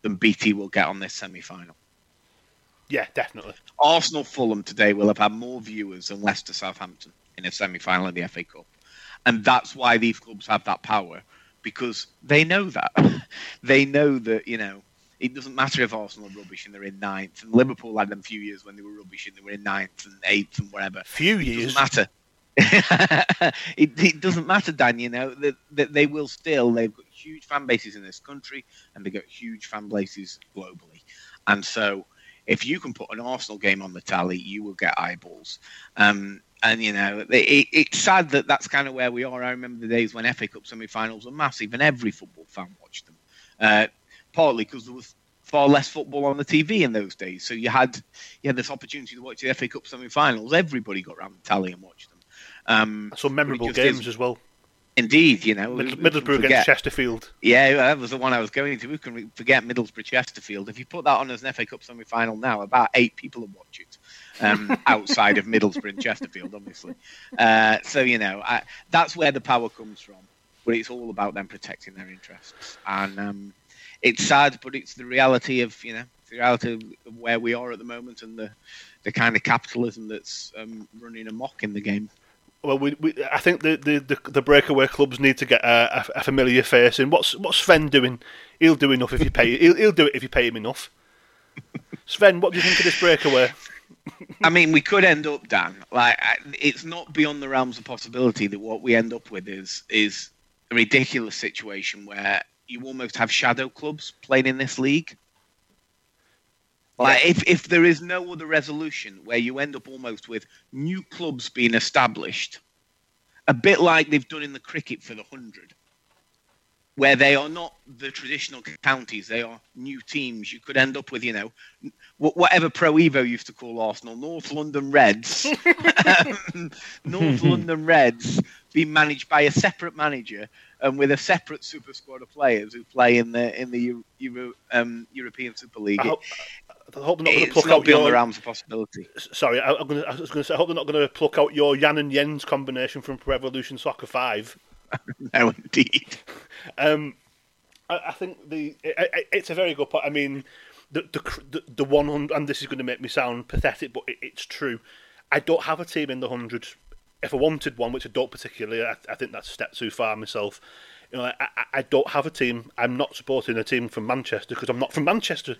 than BT will get on this semi final. Yeah, definitely. Arsenal Fulham today will have had more viewers than Leicester Southampton in a semi final in the FA Cup. And that's why these clubs have that power because they know that. they know that, you know, it doesn't matter if Arsenal are rubbish and they're in ninth. And Liverpool had them few years when they were rubbish and they were in ninth and eighth and whatever. Few years. It doesn't matter. it, it, doesn't matter, Dan. You know that, that they will still. They've got huge fan bases in this country, and they've got huge fan bases globally. And so, if you can put an Arsenal game on the tally, you will get eyeballs. Um, and you know, it, it's sad that that's kind of where we are. I remember the days when FA Cup semi-finals were massive, and every football fan watched them. Uh, partly because there was far less football on the TV in those days, so you had you had this opportunity to watch the FA Cup semi-finals. Everybody got round the tally and watched. Um, Some memorable games as well. Indeed, you know, Middlesbrough against Chesterfield. Yeah, that was the one I was going to. We can forget Middlesbrough Chesterfield. If you put that on as an FA Cup semi-final now, about eight people would watch it. Um, outside of Middlesbrough and Chesterfield, obviously. Uh, so you know, I, that's where the power comes from. But it's all about them protecting their interests, and um, it's sad, but it's the reality of you know the reality of where we are at the moment and the the kind of capitalism that's um, running amok in the game. Well, we, we, I think the, the, the, breakaway clubs need to get a, a, familiar face in. What's what's Sven doing? He'll do enough if you pay. He'll, he'll do it if you pay him enough. Sven, what do you think of this breakaway? I mean, we could end up, Dan. Like, it's not beyond the realms of possibility that what we end up with is is a ridiculous situation where you almost have shadow clubs playing in this league. Like, yeah. if if there is no other resolution where you end up almost with new clubs being established, a bit like they've done in the cricket for the hundred, where they are not the traditional counties, they are new teams. You could end up with, you know, whatever Pro Evo used to call Arsenal, North London Reds, North London Reds being managed by a separate manager and with a separate super squad of players who play in the in the Euro, um, European Super League. I hope, I hope they're not going to pluck out beyond your... the realms of possibility. Sorry, I, am gonna, I was going to say, I hope they're not going to pluck out your Yan and Yen's combination from Revolution Soccer Five. no, indeed. Um, I, I, think the it, it's a very good point. I mean, the the the one hundred, and this is going to make me sound pathetic, but it, it's true. I don't have a team in the hundred. If I wanted one, which I don't particularly, I, I think that's a step too far myself. You know, I, I don't have a team. I'm not supporting a team from Manchester because I'm not from Manchester.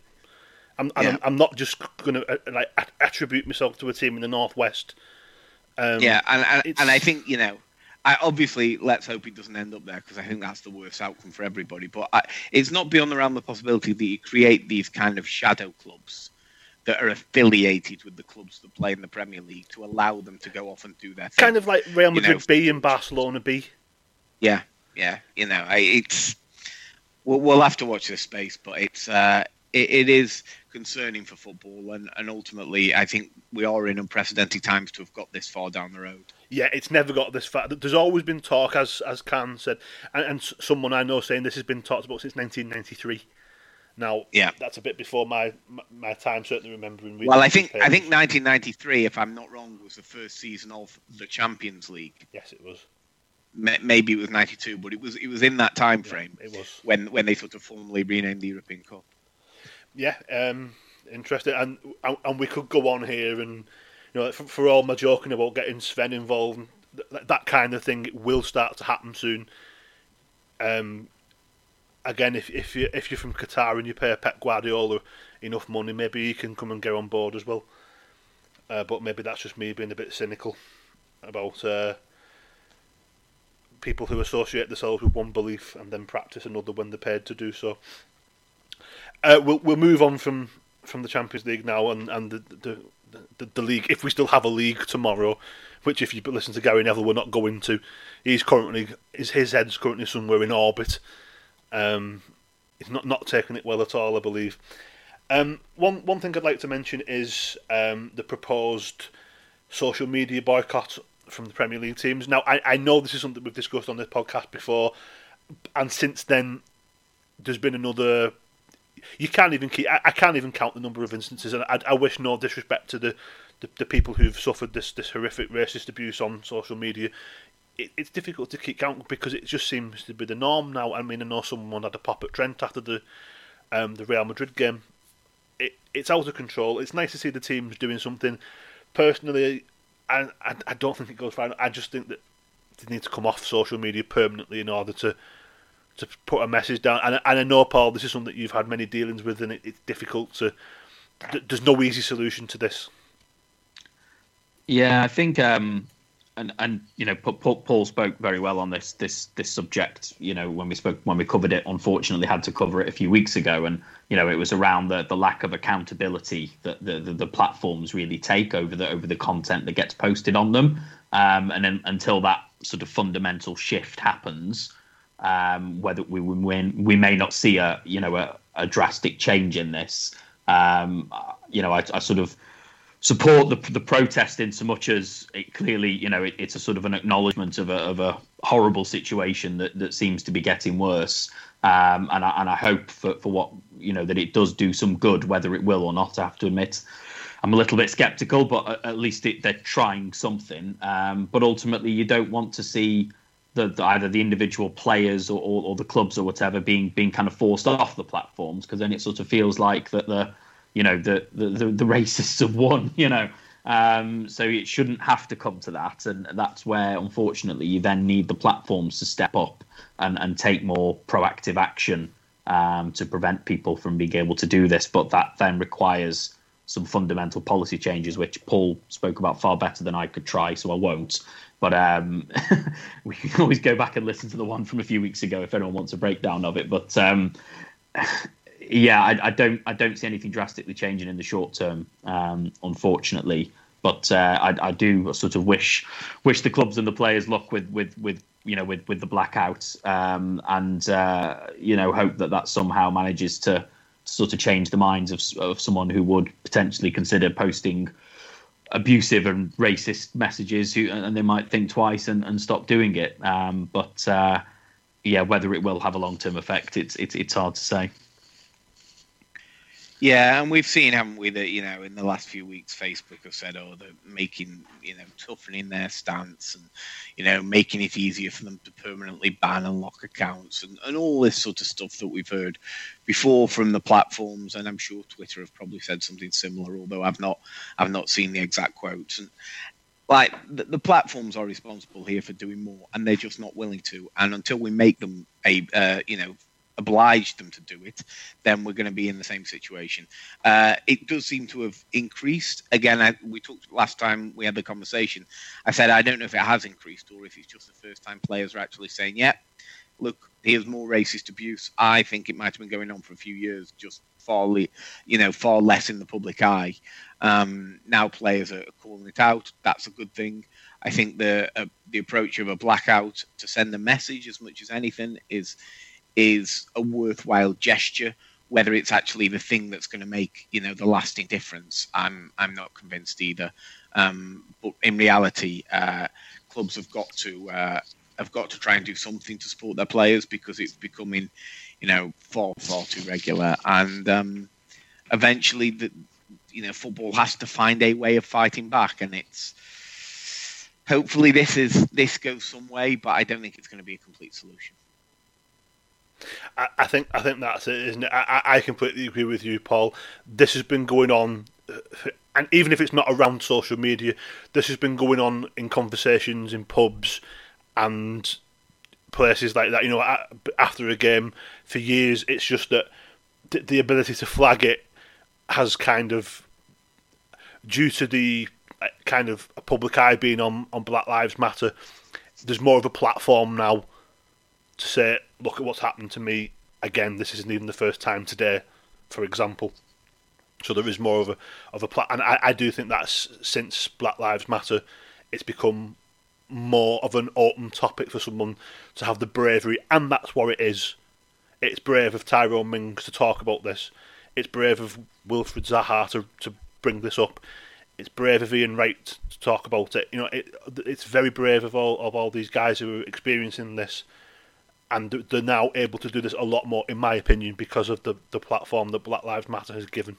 I'm, yeah. I'm, I'm, not just going to uh, like attribute myself to a team in the northwest. Um, yeah, and and, and I think you know, I obviously let's hope it doesn't end up there because I think that's the worst outcome for everybody. But I, it's not beyond the realm of possibility that you create these kind of shadow clubs that are affiliated with the clubs that play in the Premier League to allow them to go off and do their thing. Kind of like Real Madrid you know, B and Barcelona B. Yeah, yeah. You know, it's we'll, we'll have to watch this space, but it's uh, it, it is concerning for football, and, and ultimately, I think we are in unprecedented times to have got this far down the road. Yeah, it's never got this far. There's always been talk, as as Khan said, and, and someone I know saying this has been talked about since 1993. Now, yeah, that's a bit before my my time. Certainly remembering. Well, I think I think 1993, if I'm not wrong, was the first season of the Champions League. Yes, it was. Maybe it was 92, but it was it was in that time frame. Yeah, it was when when they sort of formally renamed the European Cup yeah, um, interesting, and and we could go on here, and you know, for, for all my joking about getting Sven involved, that, that kind of thing will start to happen soon. Um, again, if if you if you're from Qatar and you pay Pep Guardiola enough money, maybe he can come and get on board as well. Uh, but maybe that's just me being a bit cynical about uh, people who associate themselves with one belief and then practice another when they're paid to do so. Uh, we'll we'll move on from from the Champions League now and and the the, the the, league if we still have a league tomorrow, which if you listen to Gary Neville, we're not going to. He's currently his his head's currently somewhere in orbit. Um, he's not not taking it well at all, I believe. Um, one one thing I'd like to mention is um, the proposed social media boycott from the Premier League teams. Now, I, I know this is something we've discussed on this podcast before, and since then, there's been another you can't even keep. I, I, can't even count the number of instances, and I, I wish no disrespect to the, the, the, people who've suffered this this horrific racist abuse on social media. It, it's difficult to keep count because it just seems to be the norm now. I mean, I know someone had a pop at Trent after the um, the Real Madrid game. It, it's out of control. It's nice to see the teams doing something. Personally, I, I, I don't think it goes far. I just think that they need to come off social media permanently in order to to put a message down. And, and I know, Paul, this is something that you've had many dealings with, and it, it's difficult to. There's no easy solution to this. Yeah, I think um, and and you know Paul spoke very well on this this this subject. You know when we spoke when we covered it, unfortunately had to cover it a few weeks ago, and you know it was around the the lack of accountability that the the, the platforms really take over the over the content that gets posted on them. Um, and then until that sort of fundamental shift happens, um, whether we win, we may not see a you know a, a drastic change in this. Um, you know, I, I sort of support the the protest in so much as it clearly, you know, it, it's a sort of an acknowledgement of a of a horrible situation that, that seems to be getting worse. Um, and I and I hope for, for what you know that it does do some good, whether it will or not. I have to admit, I'm a little bit skeptical, but at least it, they're trying something. Um, but ultimately, you don't want to see the, the either the individual players or, or, or, the clubs or whatever being being kind of forced off the platforms because then it sort of feels like that the you know the the, the, the racists have won you know. Um, so it shouldn't have to come to that and that's where unfortunately you then need the platforms to step up and, and take more proactive action um, to prevent people from being able to do this. But that then requires some fundamental policy changes which paul spoke about far better than i could try so i won't but um, we can always go back and listen to the one from a few weeks ago if anyone wants a breakdown of it but um, yeah, I, I, don't I don't see anything drastically changing in the short term, um, unfortunately. But uh, I, I, do sort of wish wish the clubs and the players luck with with with you know with with the blackouts, um, and uh, you know hope that that somehow manages to sort of change the minds of of someone who would potentially consider posting abusive and racist messages, who, and they might think twice and, and stop doing it. Um, but uh, yeah, whether it will have a long term effect, it's it's it's hard to say. Yeah, and we've seen, haven't we, that you know in the last few weeks, Facebook have said, oh, they're making you know toughening their stance and you know making it easier for them to permanently ban and lock accounts and, and all this sort of stuff that we've heard before from the platforms, and I'm sure Twitter have probably said something similar, although I've not I've not seen the exact quotes. And like the, the platforms are responsible here for doing more, and they're just not willing to. And until we make them a uh, you know obliged them to do it, then we're going to be in the same situation. Uh, it does seem to have increased. Again, I, we talked last time we had the conversation. I said I don't know if it has increased or if it's just the first time players are actually saying, "Yeah, look, here's more racist abuse." I think it might have been going on for a few years, just far, le- you know, far less in the public eye. Um, now players are calling it out. That's a good thing. I think the uh, the approach of a blackout to send a message as much as anything is is a worthwhile gesture. Whether it's actually the thing that's going to make you know the lasting difference, I'm I'm not convinced either. Um, but in reality, uh, clubs have got to uh, have got to try and do something to support their players because it's becoming, you know, far far too regular. And um, eventually, the you know football has to find a way of fighting back, and it's hopefully this is this goes some way, but I don't think it's going to be a complete solution. I, I think I think that's it, isn't it? I, I completely agree with you, Paul. This has been going on, uh, and even if it's not around social media, this has been going on in conversations in pubs and places like that. You know, after a game for years, it's just that the ability to flag it has kind of, due to the uh, kind of public eye being on on Black Lives Matter, there's more of a platform now to say, look at what's happened to me. Again, this isn't even the first time today, for example. So there is more of a of a plat, and I, I do think that's since Black Lives Matter, it's become more of an open topic for someone to have the bravery, and that's what it is. It's brave of Tyrone Mings to talk about this. It's brave of Wilfried Zaha to, to bring this up. It's brave of Ian Wright to talk about it. You know, it, it's very brave of all of all these guys who are experiencing this and they're now able to do this a lot more, in my opinion, because of the, the platform that Black Lives Matter has given.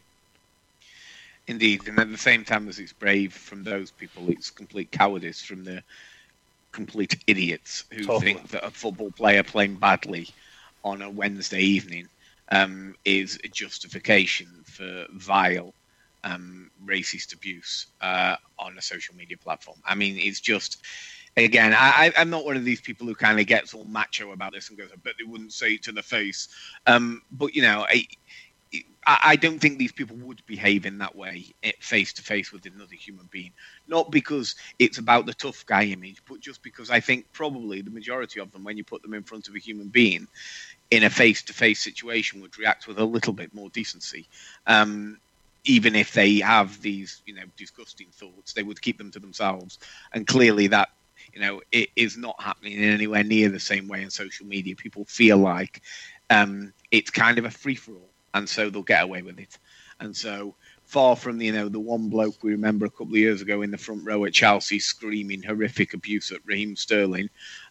Indeed, and at the same time as it's brave from those people, it's complete cowardice from the complete idiots who totally. think that a football player playing badly on a Wednesday evening um, is a justification for vile um, racist abuse uh, on a social media platform. I mean, it's just again, I, am not one of these people who kind of gets all macho about this and goes, "I bet they wouldn't say it to the face." Um, but you know, I, I, don't think these people would behave in that way face to face with another human being. Not because it's about the tough guy image, but just because I think probably the majority of them, when you put them in front of a human being in a face to face situation, would react with a little bit more decency. Um, even if they have these, you know, disgusting thoughts, they would keep them to themselves. And clearly, that you know, it is not happening in anywhere near the same way in social media. People feel like um, it's kind of a free for all, and so they'll get away with it. And so far from you know the one bloke we remember a couple of years ago in the front row at Chelsea screaming horrific abuse at Raheem Sterling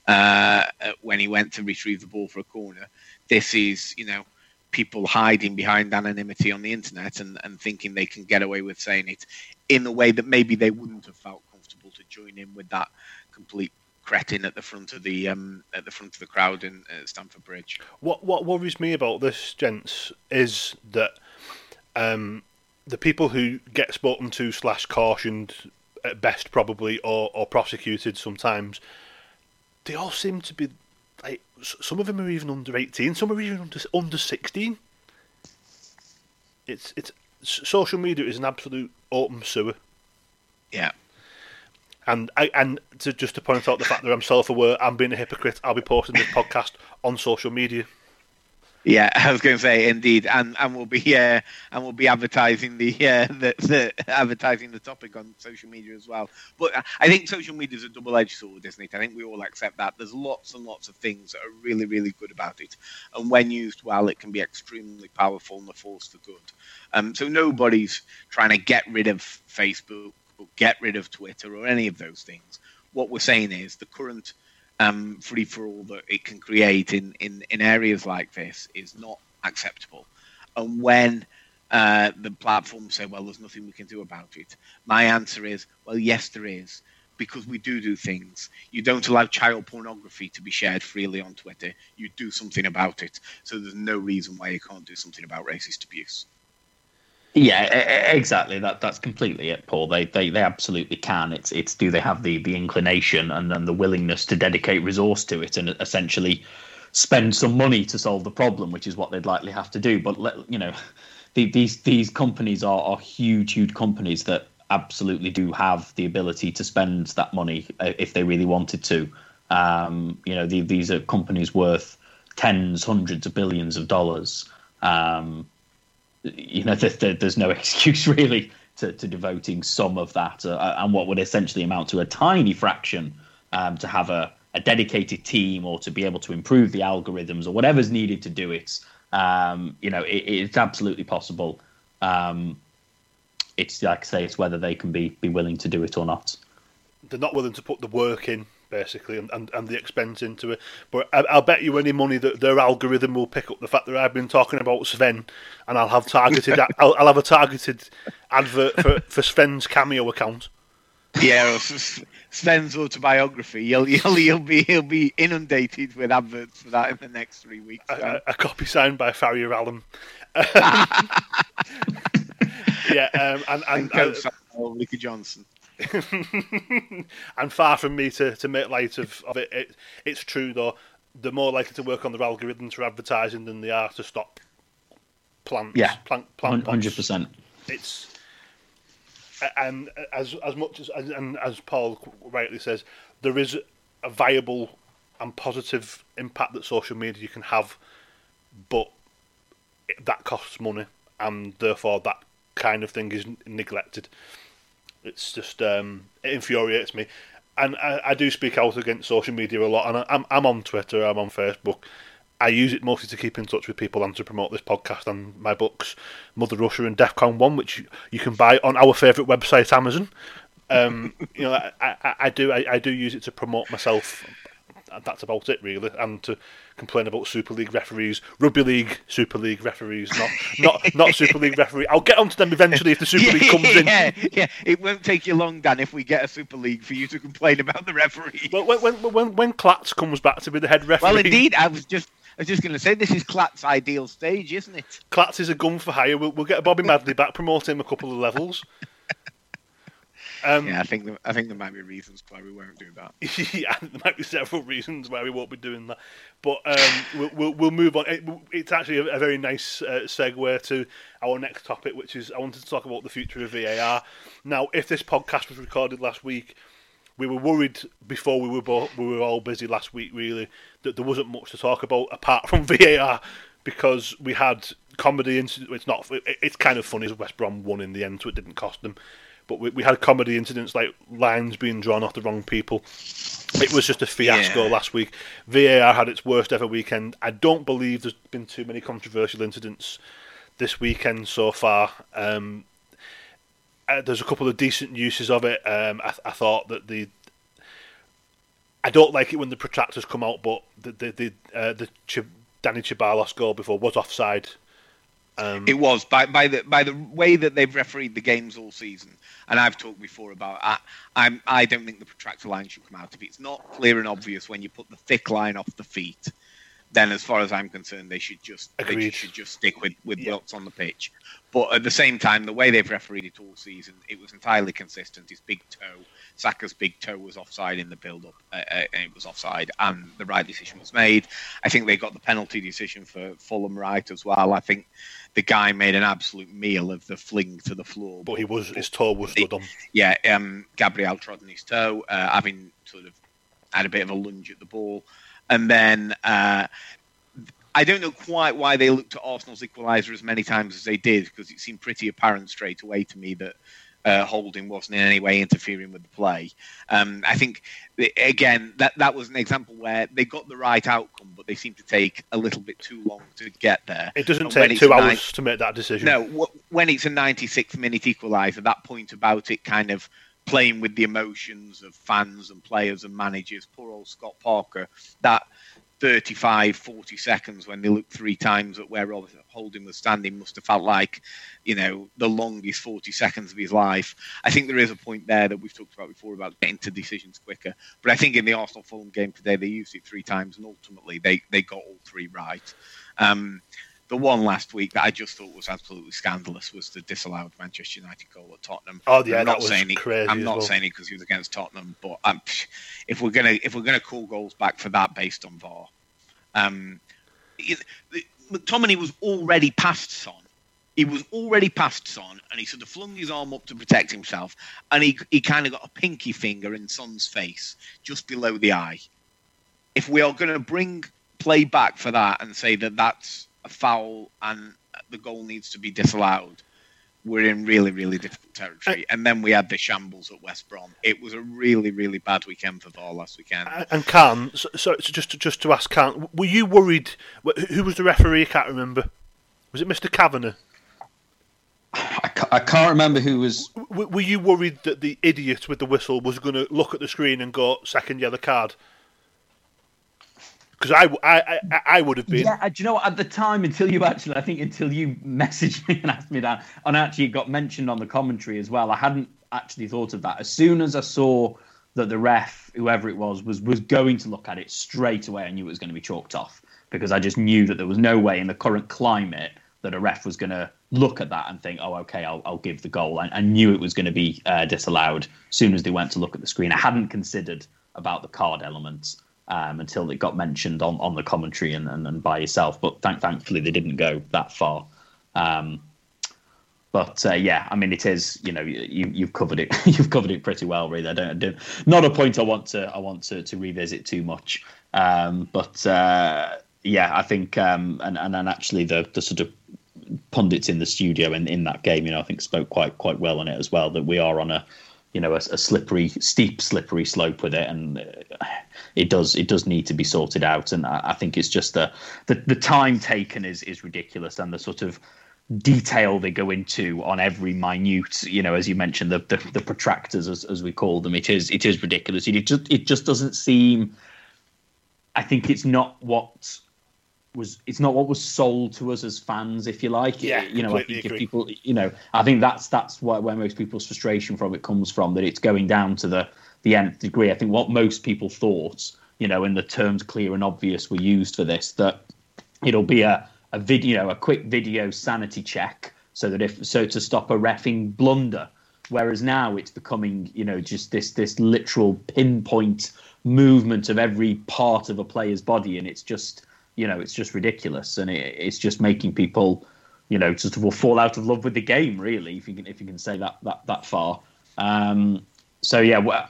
uh, when he went to retrieve the ball for a corner. This is you know people hiding behind anonymity on the internet and, and thinking they can get away with saying it in a way that maybe they wouldn't have felt comfortable to join in with that complete cretin at the front of the um, at the front of the crowd in uh, Stamford Bridge. What what worries me about this, gents, is that um, the people who get spoken to slash cautioned at best probably or, or prosecuted sometimes, they all seem to be like some of them are even under eighteen, some are even under under sixteen. It's it's social media is an absolute open sewer. Yeah. And and to just to point out the fact that I'm self-aware, I'm being a hypocrite. I'll be posting this podcast on social media. Yeah, I was going to say indeed, and and we'll be uh, and we'll be advertising the, uh, the, the advertising the topic on social media as well. But I think social media is a double-edged sword, isn't it? I think we all accept that. There's lots and lots of things that are really really good about it, and when used well, it can be extremely powerful and a force for good. Um, so nobody's trying to get rid of Facebook get rid of Twitter or any of those things. What we're saying is the current um, free for all that it can create in, in, in areas like this is not acceptable. And when uh, the platforms say, well, there's nothing we can do about it, my answer is, well, yes, there is. Because we do do things. You don't allow child pornography to be shared freely on Twitter. You do something about it. So there's no reason why you can't do something about racist abuse. Yeah, exactly. That that's completely it, Paul. They they, they absolutely can. It's it's do they have the the inclination and then the willingness to dedicate resource to it and essentially spend some money to solve the problem, which is what they'd likely have to do. But let, you know, the, these these companies are, are huge, huge companies that absolutely do have the ability to spend that money uh, if they really wanted to. Um, you know, the, these are companies worth tens, hundreds of billions of dollars. Um, you know, there, there's no excuse really to, to devoting some of that uh, and what would essentially amount to a tiny fraction um, to have a, a dedicated team or to be able to improve the algorithms or whatever's needed to do it. Um, you know, it, it's absolutely possible. Um, it's like I say, it's whether they can be be willing to do it or not. They're not willing to put the work in basically, and, and, and the expense into it. But I, will bet you any money that their algorithm will pick up the fact that I've been talking about Sven, and I'll have targeted. I'll, I'll, have a targeted advert for, for Sven's cameo account. Yeah, Sven's autobiography. You'll, you'll, you'll be he'll be inundated with adverts for that in the next three weeks. A, a copy signed by Faria Alam. yeah, um, and and, and, and Ricky Johnson. and far from me to, to make light of, of it, it, it's true though. They're more likely to work on their algorithms for advertising than they are to stop plants. Yeah, plant, plant hundred percent. It's and uh, as as much as and as Paul rightly says, there is a viable and positive impact that social media can have, but that costs money, and therefore that kind of thing is neglected. It's just um, it infuriates me, and I, I, do speak out against social media a lot. And I, I'm I'm on Twitter, I'm on Facebook. I use it mostly to keep in touch with people and to promote this podcast and my books, Mother Russia and DEFCON One, which you can buy on our favourite website, Amazon. Um, you know, I, I, I do I, I do use it to promote myself that's about it really. And to complain about Super League referees, Rugby League Super League referees, not not not Super League referee. I'll get onto them eventually if the Super League comes in. Yeah, yeah. It won't take you long, Dan, if we get a Super League for you to complain about the referee. Well, when when when, when Clatts comes back to be the head referee. Well, indeed, I was just. I was just going to say, this is Clat's ideal stage, isn't it? Clatts is a gun for hire. We'll, we'll get Bobby Madley back, promote him a couple of levels. Um, yeah, I think there, I think there might be reasons why we won't do that. yeah, there might be several reasons why we won't be doing that, but um, we'll, we'll, we'll move on. It, it's actually a, a very nice uh, segue to our next topic, which is I wanted to talk about the future of VAR. Now, if this podcast was recorded last week, we were worried before we were both, we were all busy last week. Really, that there wasn't much to talk about apart from VAR because we had comedy. It's not. It's kind of funny. West Brom won in the end, so it didn't cost them. But we, we had comedy incidents like lines being drawn off the wrong people. It was just a fiasco yeah. last week. VAR had its worst ever weekend. I don't believe there's been too many controversial incidents this weekend so far. Um, uh, there's a couple of decent uses of it. Um, I, I, thought that the I don't like it when the protractors come out, but the the the, uh, the Ch- Dani Ceballos goal before was offside. Um, it was by by the by the way that they've refereed the games all season, and I've talked before about. I, I'm I don't think the protractor line should come out if it's not clear and obvious when you put the thick line off the feet. Then, as far as I'm concerned, they should just Agreed. they should just stick with with yeah. what's on the pitch. But at the same time, the way they've refereed it all season, it was entirely consistent. His big toe, Saka's big toe, was offside in the build-up, uh, uh, and it was offside, and the right decision was made. I think they got the penalty decision for Fulham right as well. I think the guy made an absolute meal of the fling to the floor. But he was his toe was stood on. Yeah, um, Gabriel trod on his toe, uh, having sort of had a bit of a lunge at the ball, and then. Uh, I don't know quite why they looked at Arsenal's equaliser as many times as they did, because it seemed pretty apparent straight away to me that uh, Holding wasn't in any way interfering with the play. Um, I think again that that was an example where they got the right outcome, but they seemed to take a little bit too long to get there. It doesn't and take two hours to make that decision. No, when it's a 96 minute equaliser, that point about it kind of playing with the emotions of fans and players and managers. Poor old Scott Parker. That 35, 40 seconds when they looked three times at where Robert Holding was standing must have felt like, you know, the longest 40 seconds of his life. I think there is a point there that we've talked about before about getting to decisions quicker. But I think in the Arsenal Fulham game today, they used it three times and ultimately they, they got all three right. Um, the one last week that I just thought was absolutely scandalous was the disallowed Manchester United goal at Tottenham. Oh yeah, I'm not saying it, crazy. I'm not well. saying it because he was against Tottenham, but um, if we're gonna if we're gonna call goals back for that based on VAR, um, McTominay was already past Son. He was already past Son, and he sort of flung his arm up to protect himself, and he he kind of got a pinky finger in Son's face just below the eye. If we are going to bring play back for that and say that that's a foul and the goal needs to be disallowed, we're in really, really difficult territory. And then we had the shambles at West Brom. It was a really, really bad weekend for VAR last weekend. And Khan, so, so just to, just to ask Khan, were you worried? Who was the referee? I can't remember. Was it Mr. Kavanagh? I can't remember who was. Were you worried that the idiot with the whistle was going to look at the screen and go second yellow card? Because I, I, I, I, would have been. Yeah, do you know what? At the time, until you actually, I think until you messaged me and asked me that, and actually got mentioned on the commentary as well, I hadn't actually thought of that. As soon as I saw that the ref, whoever it was, was was going to look at it straight away, I knew it was going to be chalked off because I just knew that there was no way in the current climate that a ref was going to look at that and think, oh, okay, I'll, I'll give the goal. I, I knew it was going to be uh, disallowed as soon as they went to look at the screen. I hadn't considered about the card elements um, until it got mentioned on, on the commentary and, and, and by yourself. But thank, thankfully, they didn't go that far. Um, but uh, yeah, I mean, it is you know you you've covered it you've covered it pretty well, really. I don't, I don't not a point I want to I want to, to revisit too much. Um, but uh, yeah, I think um, and and actually the the sort of pundits in the studio in, in that game, you know, I think spoke quite quite well on it as well. That we are on a you know a, a, slippery, steep, slippery slope with it, and uh, it does it does need to be sorted out. And I, I think it's just the, the the time taken is is ridiculous, and the sort of detail they go into on every minute you know as you mentioned the the, the protractors as, as we call them it is it is ridiculous it just it just doesn't seem i think it's not what was it's not what was sold to us as fans, if you like. Yeah, you know, I think agree. if people, you know, I think that's that's where, where most people's frustration from it comes from. That it's going down to the the nth degree. I think what most people thought, you know, in the terms clear and obvious were used for this, that it'll be a a video, a quick video sanity check, so that if so to stop a refing blunder Whereas now it's becoming, you know, just this this literal pinpoint movement of every part of a player's body, and it's just, you know, it's just ridiculous, and it, it's just making people, you know, sort of will fall out of love with the game, really, if you can if you can say that that that far. Um, so yeah, well,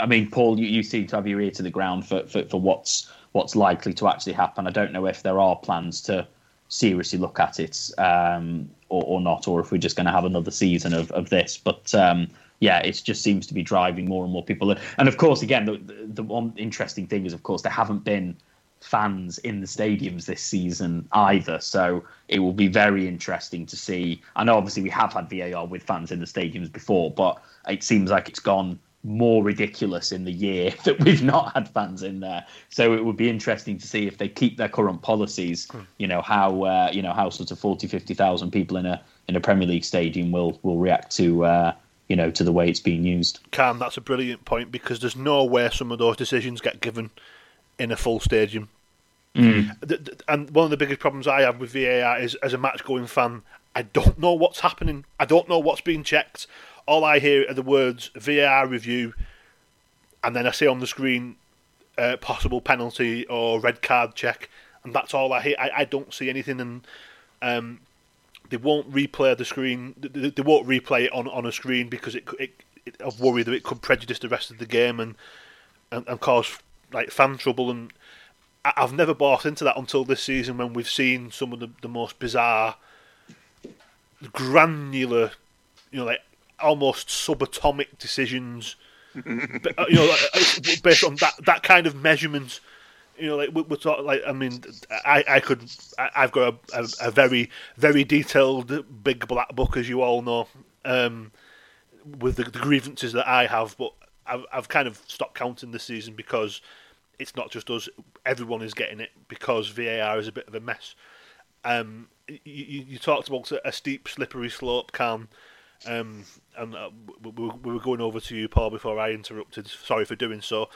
I mean, Paul, you, you seem to have your ear to the ground for, for, for what's what's likely to actually happen. I don't know if there are plans to seriously look at it um, or, or, not, or if we're just going to have another season of, of this. But um, yeah, it just seems to be driving more and more people. And of course, again, the, the one interesting thing is, of course, there haven't been fans in the stadiums this season either. So it will be very interesting to see. I know, obviously, we have had VAR with fans in the stadiums before, but it seems like it's gone more ridiculous in the year that we've not had fans in there. So it would be interesting to see if they keep their current policies. Hmm. You know how uh, you know how sort of 40, 50,000 people in a in a Premier League stadium will will react to. Uh, you know, to the way it's being used. Cam, that's a brilliant point because there's no way some of those decisions get given in a full stadium. Mm. And one of the biggest problems I have with VAR is, as a match going fan, I don't know what's happening. I don't know what's being checked all I hear are the words VAR review, and then I see on the screen uh, possible penalty or red card check, and that's all I hear. I, I don't see anything, and um, they won't replay the screen. They, they, won't replay it on, on a screen because it, it, it of worry that it could prejudice the rest of the game and and, and cause like fan trouble. And I've never bought into that until this season when we've seen some of the, the most bizarre, granular, you know, like almost subatomic decisions, but, uh, you know, based on that that kind of measurement. You know, like we're talking, like I mean, I, I could, I, have got a, a, a, very, very detailed big black book, as you all know, um, with the, the, grievances that I have. But I've, I've kind of stopped counting this season because it's not just us; everyone is getting it because VAR is a bit of a mess. Um, you, you, talked about a steep, slippery slope, Cam. Um, and uh, we, we were going over to you, Paul, before I interrupted. Sorry for doing so.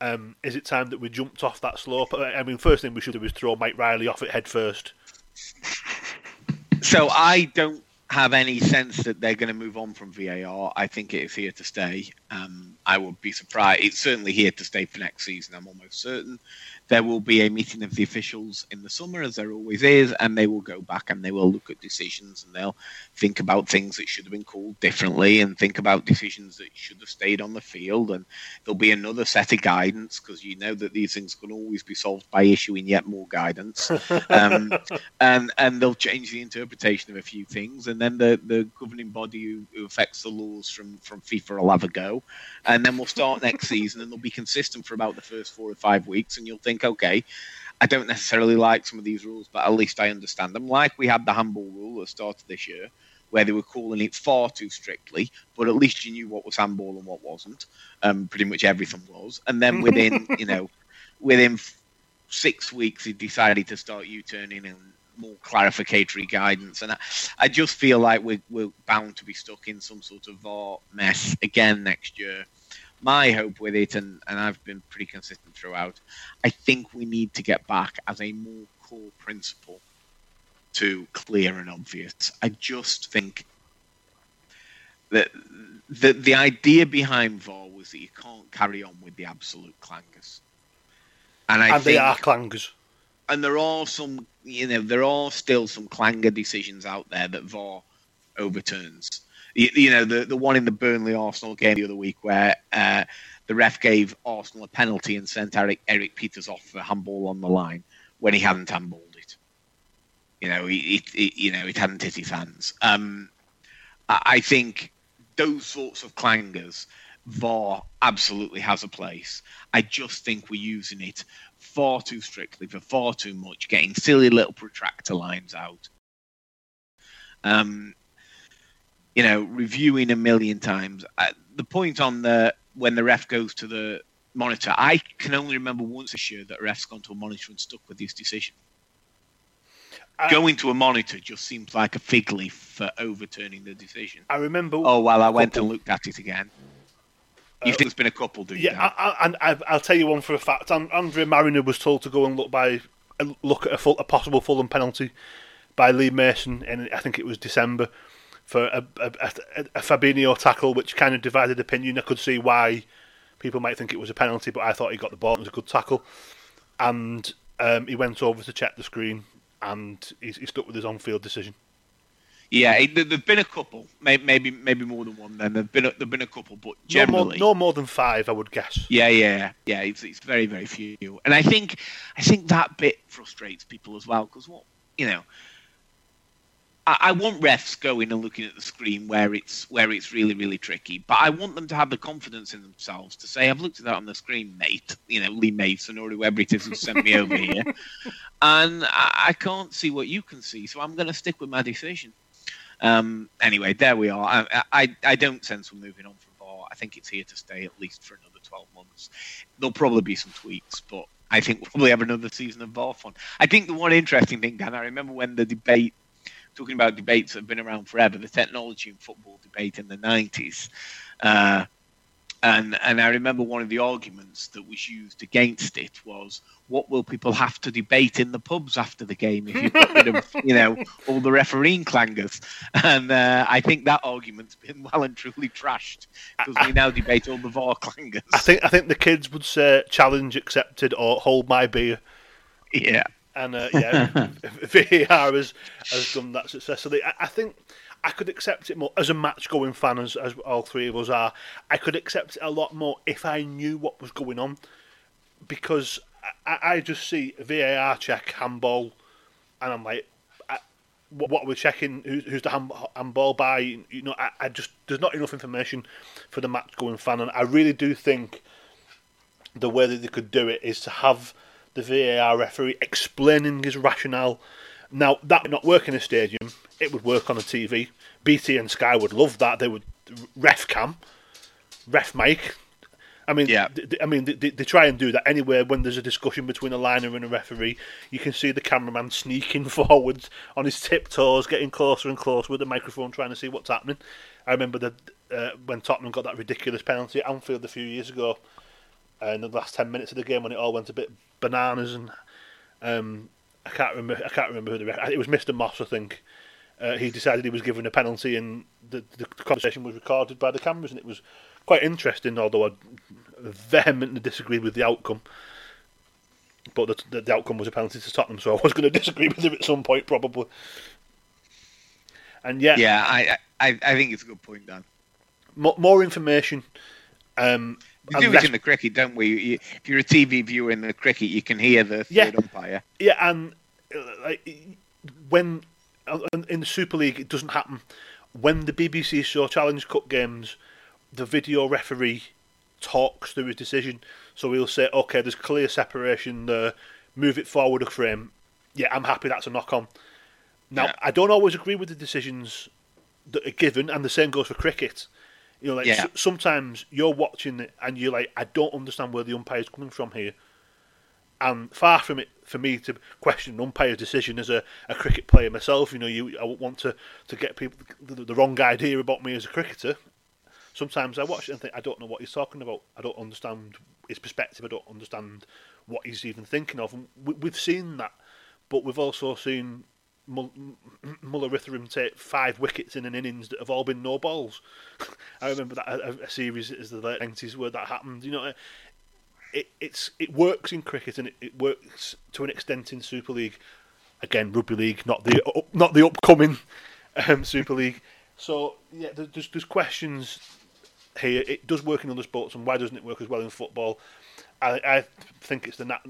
Um, is it time that we jumped off that slope? I mean, first thing we should do is throw Mike Riley off it head first. So I don't have any sense that they're going to move on from VAR. I think it is here to stay. Um, I would be surprised. It's certainly here to stay for next season. I'm almost certain. There will be a meeting of the officials in the summer, as there always is, and they will go back and they will look at decisions and they'll think about things that should have been called differently and think about decisions that should have stayed on the field. And there'll be another set of guidance because you know that these things can always be solved by issuing yet more guidance. um, and and they'll change the interpretation of a few things, and then the, the governing body who, who affects the laws from, from FIFA will have a go. And then we'll start next season and they'll be consistent for about the first four or five weeks, and you'll think think, okay, I don't necessarily like some of these rules, but at least I understand them. Like we had the handball rule at the start of this year, where they were calling it far too strictly, but at least you knew what was handball and what wasn't. Um, pretty much everything was. And then within, you know, within six weeks, he decided to start U-turning and more clarificatory guidance. And I, I just feel like we're, we're bound to be stuck in some sort of VAR mess again next year my hope with it, and, and I've been pretty consistent throughout, I think we need to get back as a more core principle to clear and obvious. I just think that the, the idea behind VAR was that you can't carry on with the absolute clangers. And, I and think, they are clangers. And there are some, you know, there are still some clanger decisions out there that VAR overturns you, you, know, the, the one in the Burnley Arsenal game the other week where uh, the ref gave Arsenal a penalty and sent Eric, Erik Pieters off for handball on the line when he hadn't handballed it. You know, it, it, you know, it hadn't hit his hands. Um, I think those sorts of clangers, VAR absolutely has a place. I just think we're using it far too strictly for far too much, getting silly little protractor lines out. Um, you know, reviewing a million times. Uh, the point on the when the ref goes to the monitor, I can only remember once this year that a ref's gone to a monitor and stuck with his decision. I, Going to a monitor just seems like a fig leaf for overturning the decision. I remember. Oh well, I went and looked at it again. You uh, think there's been a couple, do you? Yeah, and I'll tell you one for a fact. Andre Marriner was told to go and look by look at a, full, a possible Fulham penalty by Lee Mason, and I think it was December for a, a, a, Fabinho tackle, which kind of divided opinion. I could see why people might think it was a penalty, but I thought he got the ball. It was a good tackle, and um, he went over to check the screen, and he, he stuck with his on-field decision. Yeah, there've been a couple, maybe maybe more than one. Then there've been a, there've been a couple, but generally, no more, no more than five, I would guess. Yeah, yeah, yeah. It's it's very very few, and I think I think that bit frustrates people as well because what you know, I, want refs going and looking at the screen where it's where it's really really tricky, but I want them to have the confidence in themselves to say, "I've looked at that on the screen, mate." You know, Lee Mason or whoever it is who sent me over here, and I, I can't see what you can see, so I'm going to stick with my decision. Um, anyway, there we are. I, I, I don't sense we're moving on from VAR. I think it's here to stay at least for another 12 months. There'll probably be some tweaks, but I think we'll probably have another season of VAR fun. I think the one interesting thing, Dan, I remember when the debate, talking about debates that have been around forever, the technology in football debate in the 90s. Uh, and and I remember one of the arguments that was used against it was, what will people have to debate in the pubs after the game if you got rid of you know all the refereeing clangers? And uh, I think that argument's been well and truly trashed because we now debate all the VAR clangers. I think I think the kids would say challenge accepted or hold my beer. Yeah. And uh, yeah, VAR has, has done that successfully. I, I think I could accept it more as a match going fan, as, as all three of us are. I could accept it a lot more if I knew what was going on, because I, I just see VAR check handball, and I'm like, I, what, we're checking, who's, who's the hand, handball by? You know, I, I just there's not enough information for the match going fan, and I really do think the way that they could do it is to have the VAR referee explaining his rationale. Now that would not work in a stadium it would work on a TV. BT and Sky would love that. They would ref cam, ref mic. I mean, yeah. I mean, they, they, try and do that anywhere when there's a discussion between a liner and a referee. You can see the cameraman sneaking forwards on his tiptoes, getting closer and closer with the microphone, trying to see what's happening. I remember that uh, when Tottenham got that ridiculous penalty at Anfield a few years ago, uh, in the last ten minutes of the game when it all went a bit bananas, and um, I can't remember. I can't remember who the ref. It was Mr. Moss, I think uh, he decided he was given a penalty, and the, the conversation was recorded by the cameras, and it was quite interesting. Although I vehemently disagreed with the outcome, but the, the, the outcome was a penalty to Tottenham, so I was going to disagree with him at some point, probably. And yeah, yeah, I I, I think it's a good point, Dan. More, more information. Um, we do it in the cricket, don't we? You, if you're a TV viewer in the cricket, you can hear the third yeah, umpire. Yeah, and uh, like when in the Super League, it doesn't happen. When the BBC show Challenge Cup games, the video referee talks through his decision. So he'll say, okay, there's clear separation there, move it forward a frame. Yeah, I'm happy that's a knock on. Now, yeah. I don't always agree with the decisions that are given, and the same goes for cricket. You know, like yeah. s- sometimes you're watching it and you're like, I don't understand where the umpire's coming from here. And far from it for me to question an umpire's decision as a, a cricket player myself. You know, you I want to, to get people the, the wrong idea about me as a cricketer. Sometimes I watch it and think I don't know what he's talking about. I don't understand his perspective. I don't understand what he's even thinking of. And we, we've seen that, but we've also seen Muralitharan take five wickets in an innings that have all been no balls. I remember that a, a series as the late nineties where that happened. You know, it, it's it works in cricket and it, it, works to an extent in Super League. Again, rugby league, not the not the upcoming um, Super League. So yeah, there's there's questions here. It does work in other sports, and why doesn't it work as well in football? I, I think it's the nat-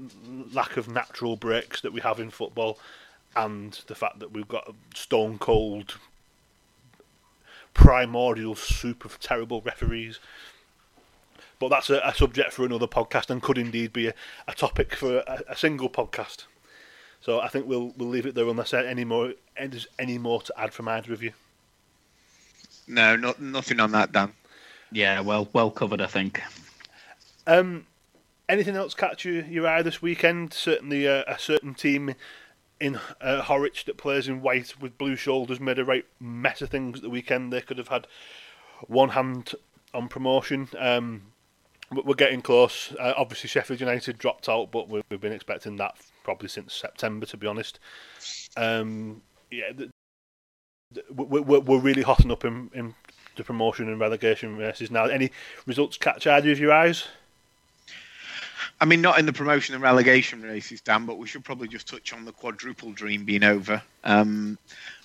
lack of natural breaks that we have in football, and the fact that we've got a stone cold, primordial soup of terrible referees but that's a, a, subject for another podcast and could indeed be a, a topic for a, a, single podcast. So I think we'll we'll leave it there unless any more there's any more to add from either of you. No, not nothing on that, Dan. Yeah, well well covered, I think. Um, anything else catch you your eye this weekend? Certainly, uh, a certain team in uh, Horwich that plays in white with blue shoulders made a right mess of things at the weekend. They could have had one hand on promotion. Um, we're getting close. Uh, obviously, Sheffield United dropped out, but we've, been expecting that probably since September, to be honest. Um, yeah, we're, we're really hotting up in, in the promotion and relegation races now. Any results catch either of your eyes? I mean, not in the promotion and relegation races, Dan, but we should probably just touch on the quadruple dream being over. Um,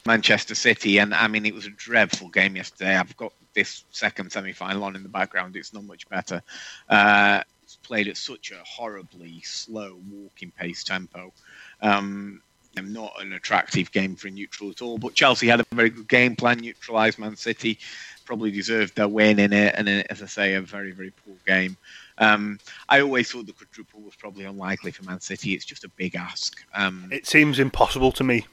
Manchester City, and I mean, it was a dreadful game yesterday. I've got this second semi final on in the background. It's not much better. Uh, it's played at such a horribly slow walking pace tempo. Um, not an attractive game for a neutral at all. But Chelsea had a very good game plan, neutralised Man City, probably deserved their win in it, and as I say, a very very poor game. Um, I always thought the quadruple was probably unlikely for Man City. It's just a big ask. Um, it seems impossible to me.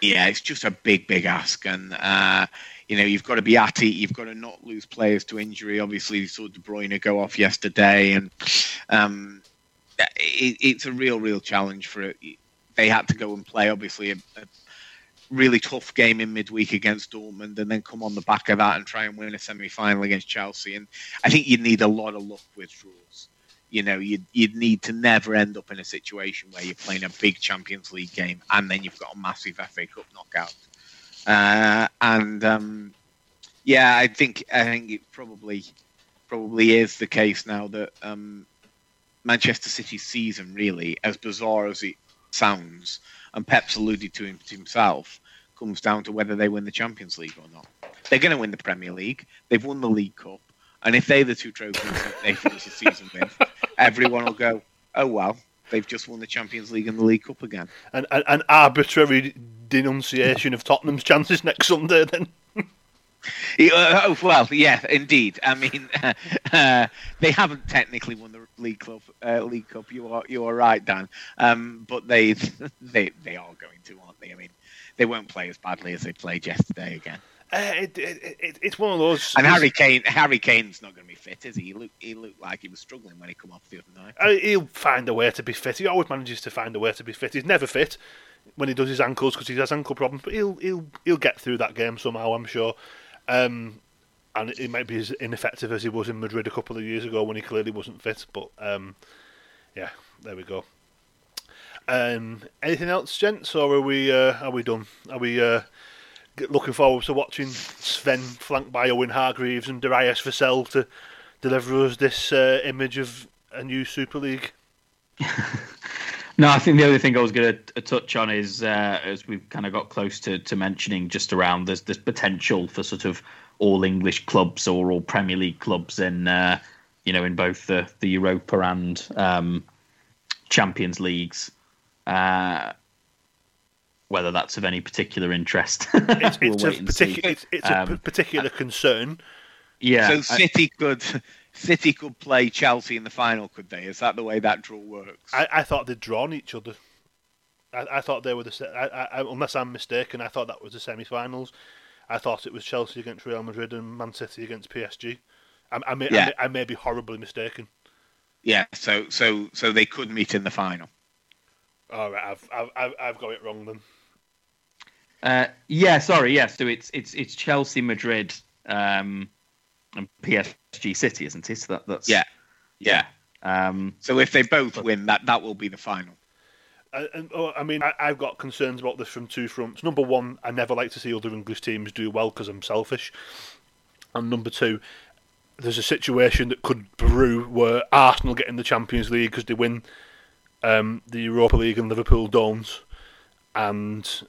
Yeah, it's just a big, big ask, and uh, you know you've got to be at it. You've got to not lose players to injury. Obviously, you saw De Bruyne go off yesterday, and um, it, it's a real, real challenge for it. They had to go and play, obviously, a, a really tough game in midweek against Dortmund and then come on the back of that and try and win a semi final against Chelsea. And I think you'd need a lot of luck with draws. You know, you'd, you'd need to never end up in a situation where you're playing a big Champions League game and then you've got a massive FA Cup knockout. Uh, and um, yeah, I think I think it probably probably is the case now that um, Manchester City's season, really, as bizarre as it sounds, and Pep's alluded to him to himself, comes down to whether they win the Champions League or not. They're going to win the Premier League. They've won the League Cup, and if they're the two trophies that they finish the season with, everyone will go, "Oh well, they've just won the Champions League and the League Cup again." An, an, an arbitrary denunciation of Tottenham's chances next Sunday, then. Oh well, yeah, indeed. I mean, uh, uh, they haven't technically won the League Cup. Uh, League Cup. You are you are right, Dan. Um, but they they they are going to, aren't they? I mean, they won't play as badly as they played yesterday again. Uh, it, it, it, it's one of those. And Harry Kane, Harry Kane's not going to be fit, is he? He looked, he looked like he was struggling when he come off the other night. Uh, he'll find a way to be fit. He always manages to find a way to be fit. He's never fit when he does his ankles because he has ankle problems, but he'll he'll he'll get through that game somehow. I'm sure. Um, and it might be as ineffective as he was in Madrid a couple of years ago when he clearly wasn't fit. But um, yeah, there we go. Um, anything else, gents, or are we uh, are we done? Are we uh, looking forward to watching Sven flanked by Owen Hargreaves and Darius Vassell to deliver us this uh, image of a new Super League? No, I think the other thing I was going to touch on is, uh, as we've kind of got close to, to mentioning, just around there's this potential for sort of all English clubs or all Premier League clubs in, uh, you know, in both the the Europa and um, Champions Leagues. Uh, whether that's of any particular interest, it's, it's, we'll a, particu- it's, it's um, a particular concern. Yeah. So City I, could City could play Chelsea in the final, could they? Is that the way that draw works? I, I thought they'd drawn each other. I, I thought they were the. I, I, unless I'm mistaken, I thought that was the semi-finals. I thought it was Chelsea against Real Madrid and Man City against PSG. I, I, may, yeah. I, may, I may be horribly mistaken. Yeah, so so so they could meet in the final. All right, I've I've I've got it wrong then. Uh, yeah, sorry. Yeah, so it's it's it's Chelsea, Madrid, um, and PSG City, isn't it? So that, that's yeah, yeah. Um, so if they both win, that that will be the final. And, oh, I mean, I, have got concerns about this from two fronts. Number one, I never like to see other English teams do well because I'm selfish. And number two, there's a situation that could brew where Arsenal get in the Champions League because they win um, the Europa League and Liverpool don't, and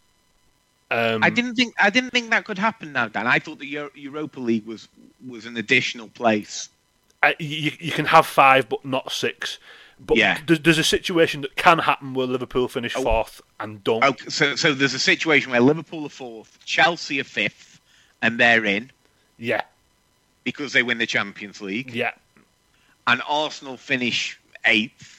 um, I didn't think I didn't think that could happen now, Dan. I thought the Euro- Europa League was was an additional place. Uh, you, you can have five, but not six. But yeah. there's, there's a situation that can happen where Liverpool finish oh. fourth and don't. So so there's a situation where Liverpool are fourth, Chelsea are fifth, and they're in. Yeah. Because they win the Champions League. Yeah. And Arsenal finish eighth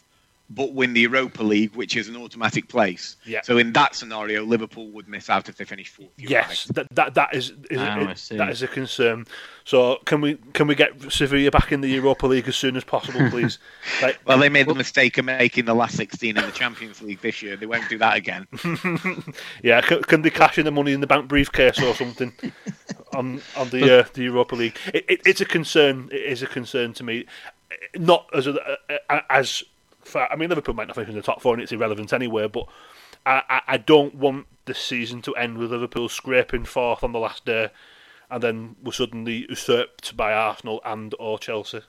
but win the Europa League, which is an automatic place. Yeah. So in that scenario, Liverpool would miss out if they finish fourth. Yes, that, that that is, is oh, that is a concern. So can we can we get Sevilla back in the Europa League as soon as possible, please? like, well, they made the mistake of making the last sixteen in the Champions League this year. They won't do that again. yeah, can, can, they cash in the money in the bank briefcase or something on on the uh, the Europa League? It, it, it's a concern. It is a concern to me. Not as a, as I mean, Liverpool might not finish in the top four, and it's irrelevant anyway. But I, I, I don't want this season to end with Liverpool scraping fourth on the last day, and then we're suddenly usurped by Arsenal and or Chelsea.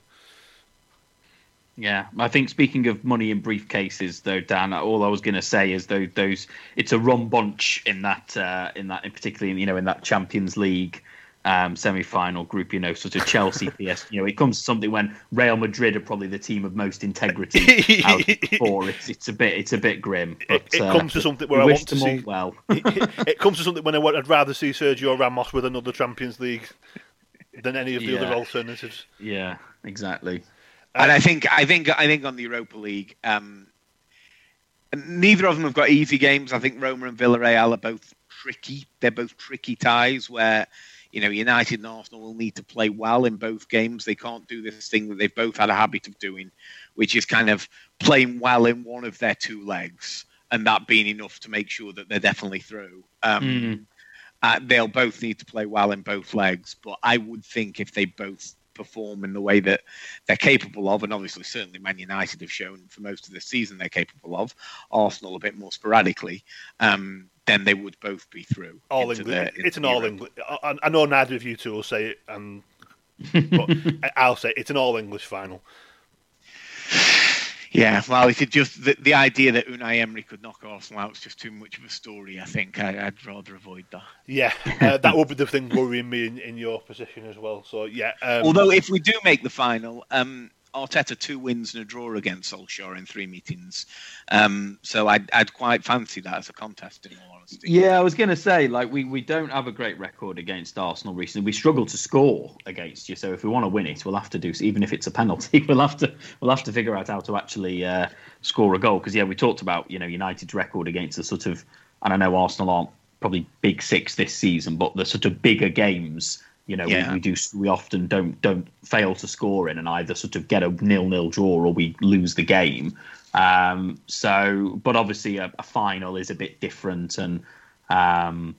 Yeah, I think speaking of money in briefcases, though, Dan, all I was going to say is those it's a rum bunch in that uh, in that in particularly you know in that Champions League um, semi-final group, you know, sort of Chelsea, PS. You know, it comes to something when Real Madrid are probably the team of most integrity out of four. It's, it's a bit it's a bit grim. But, it, it uh, comes to something where I want to see. Well, it, it, comes to something when I would, I'd rather see Sergio Ramos with another Champions League than any of the Yeah. other alternatives. yeah, exactly. and I think I think I think on the Europa League, um, neither of them have got easy games. I think Roma and Villarreal are both tricky. They're both tricky ties where you know United and Arsenal will need to play well in both games. They can't do this thing that they've both had a habit of doing, which is kind of playing well in one of their two legs, and that being enough to make sure that they're definitely through. Um, Mm. uh, they'll both need to play well in both legs, but I would think if they both perform in the way that they're capable of, and obviously certainly Man United have shown for most of the season they're capable of, Arsenal a bit more sporadically, um, then they would both be through. All English. It's an all. English. I, I know neither of you two will say it, and but I'll say it. it's an all English final. Yeah, well, if it just the, the idea that Unai Emery could knock Arsenal out is just too much of a story. I think I, I'd rather avoid that. Yeah, uh, that would be the thing worrying me in, in your position as well. So yeah, um, Although if we do make the final, um, Arteta two wins and a draw against Solskjaer in three meetings, um, so I'd, I'd quite fancy that as a contest. In all Yeah, I was going to say, like, we, we don't have a great record against Arsenal recently. We struggle to score against you, so if we want to win it, we'll have to do, even if it's a penalty, we'll have to we'll have to figure out how to actually uh, score a goal. Because yeah, we talked about you know United's record against the sort of, and I know Arsenal aren't probably big six this season, but the sort of bigger games. You know, Yeah. we, we do we often don't don't fail to score in, and either sort of get a nil nil draw or we lose the game. Um, so, but obviously a, a final is a bit different, and um,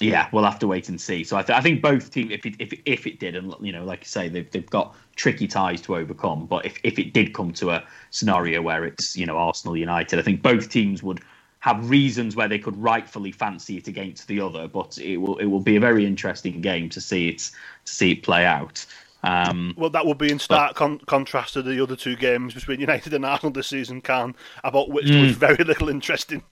yeah, we'll have to wait and see. So I, th- I think both teams, if it, if it, if it did, and you know, like you say, they've they've got tricky ties to overcome. But if if it did come to a scenario where it's you know Arsenal United, I think both teams would have reasons where they could rightfully fancy it against the other. But it will it will be a very interesting game to see it to see it play out. Um, well, that would be in stark con- contrast to the other two games between United and Arsenal this season, Cam about which there was very little interest in.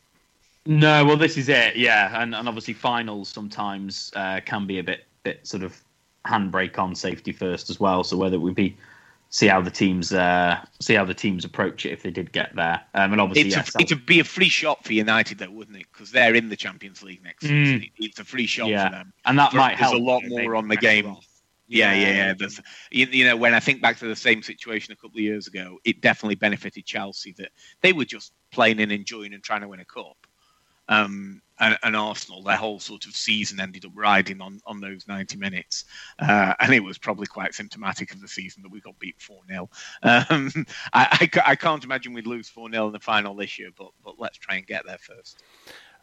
No, well, this is it, yeah, and and obviously finals sometimes uh, can be a bit bit sort of handbrake on safety first as well. So whether it would be see how the teams uh, see how the teams approach it if they did get there, um, and obviously it's yes, a, it'd be a free shot for United, though, wouldn't it? Because they're in the Champions League next Mm. season. It's a free shot yeah, for them. and that There- might there's help. a lot more on the game. off. Yeah, yeah, yeah. There's, you, you know, when I think back to the same situation a couple of years ago, it definitely benefited Chelsea that they were just playing and enjoying and trying to win a cup. Um, and, and Arsenal, their whole sort of season ended up riding on, on those 90 minutes. Uh, and it was probably quite symptomatic of the season that we got beat 4 0. Um, I, I, I can't imagine we'd lose 4 0 in the final this year, but, but let's try and get there first.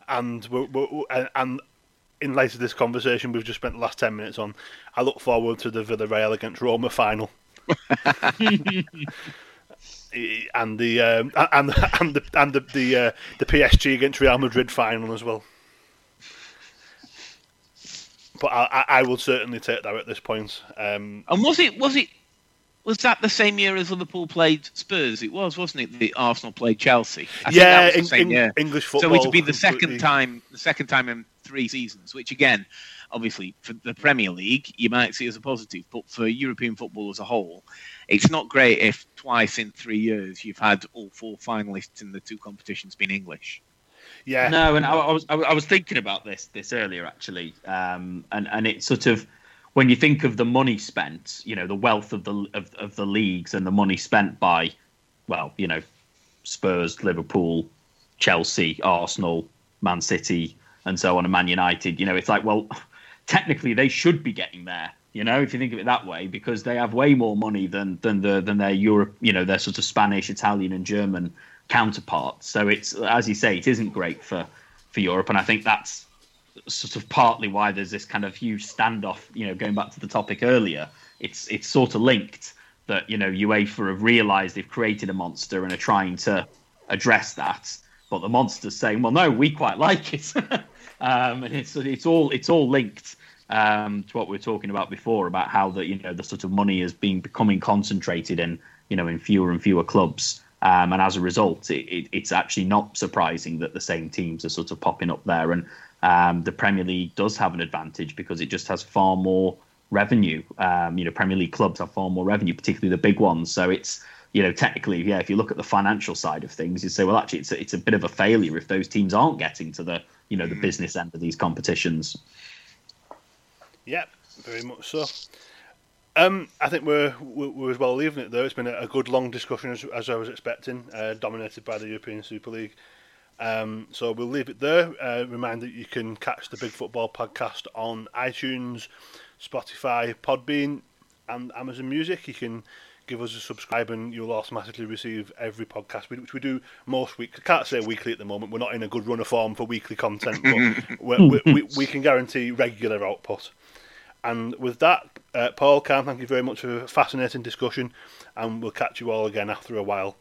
and we're, we're, and in light of this conversation we've just spent the last ten minutes on, I look forward to the Villarreal against Roma final. and the um, and and the and the the, uh, the PSG against Real Madrid final as well. But I, I, will certainly take that at this point. Um, And was it was it was that the same year as Liverpool played Spurs? It was, wasn't it? The Arsenal played Chelsea. I think yeah, that was the Eng- same Eng- year. English football. So it'd be the second time, the second time in three seasons. Which again, obviously, for the Premier League, you might see as a positive, but for European football as a whole, it's not great if twice in three years you've had all four finalists in the two competitions being English. Yeah, No, and I, I was I, was- thinking about this this earlier actually, um, and and it's sort of when you think of the money spent, you know, the wealth of the of, of the leagues and the money spent by, well, you know, Spurs, Liverpool, Chelsea, Arsenal, Man City, and so on, and Man United. You know, it's like well, technically they should be getting there. You know, if you think of it that way, because they have way more money than than the than their Europe, you know, their sort of Spanish, Italian, and German counterparts. So it's as you say, it isn't great for for Europe, and I think that's sort of partly why there's this kind of huge standoff. You know, going back to the topic earlier, it's it's sort of linked that you know UEFA have realised they've created a monster and are trying to address that. but the monster's saying, "Well, no, we quite like it," um, and it's it's all it's all linked um, to what we were talking about before about how the you know the sort of money is being becoming concentrated in you know in fewer and fewer clubs. Um, and as a result, it, it, it's actually not surprising that the same teams are sort of popping up there. And um, the Premier League does have an advantage because it just has far more revenue. Um, you know, Premier League clubs have far more revenue, particularly the big ones. So it's you know, technically, yeah, if you look at the financial side of things, you say, well, actually, it's a, it's a bit of a failure if those teams aren't getting to the, you know, the mm. business end of these competitions. Yep, very much so. Um, I think we're, we're as well leaving it there. It's been a, a good long discussion as, as I was expecting, uh, dominated by the European Super League. Um, so we'll leave it there. Uh, remind that you can catch the Big Football podcast on iTunes, Spotify, Podbean, and Amazon Music. You can give us a subscribe and you'll automatically receive every podcast, which we do most weeks. I can't say weekly at the moment. We're not in a good run of form for weekly content, but we we, we, can guarantee regular output. And with that, uh, Paul, Cam, thank you very much for a fascinating discussion, and we'll catch you all again after a while.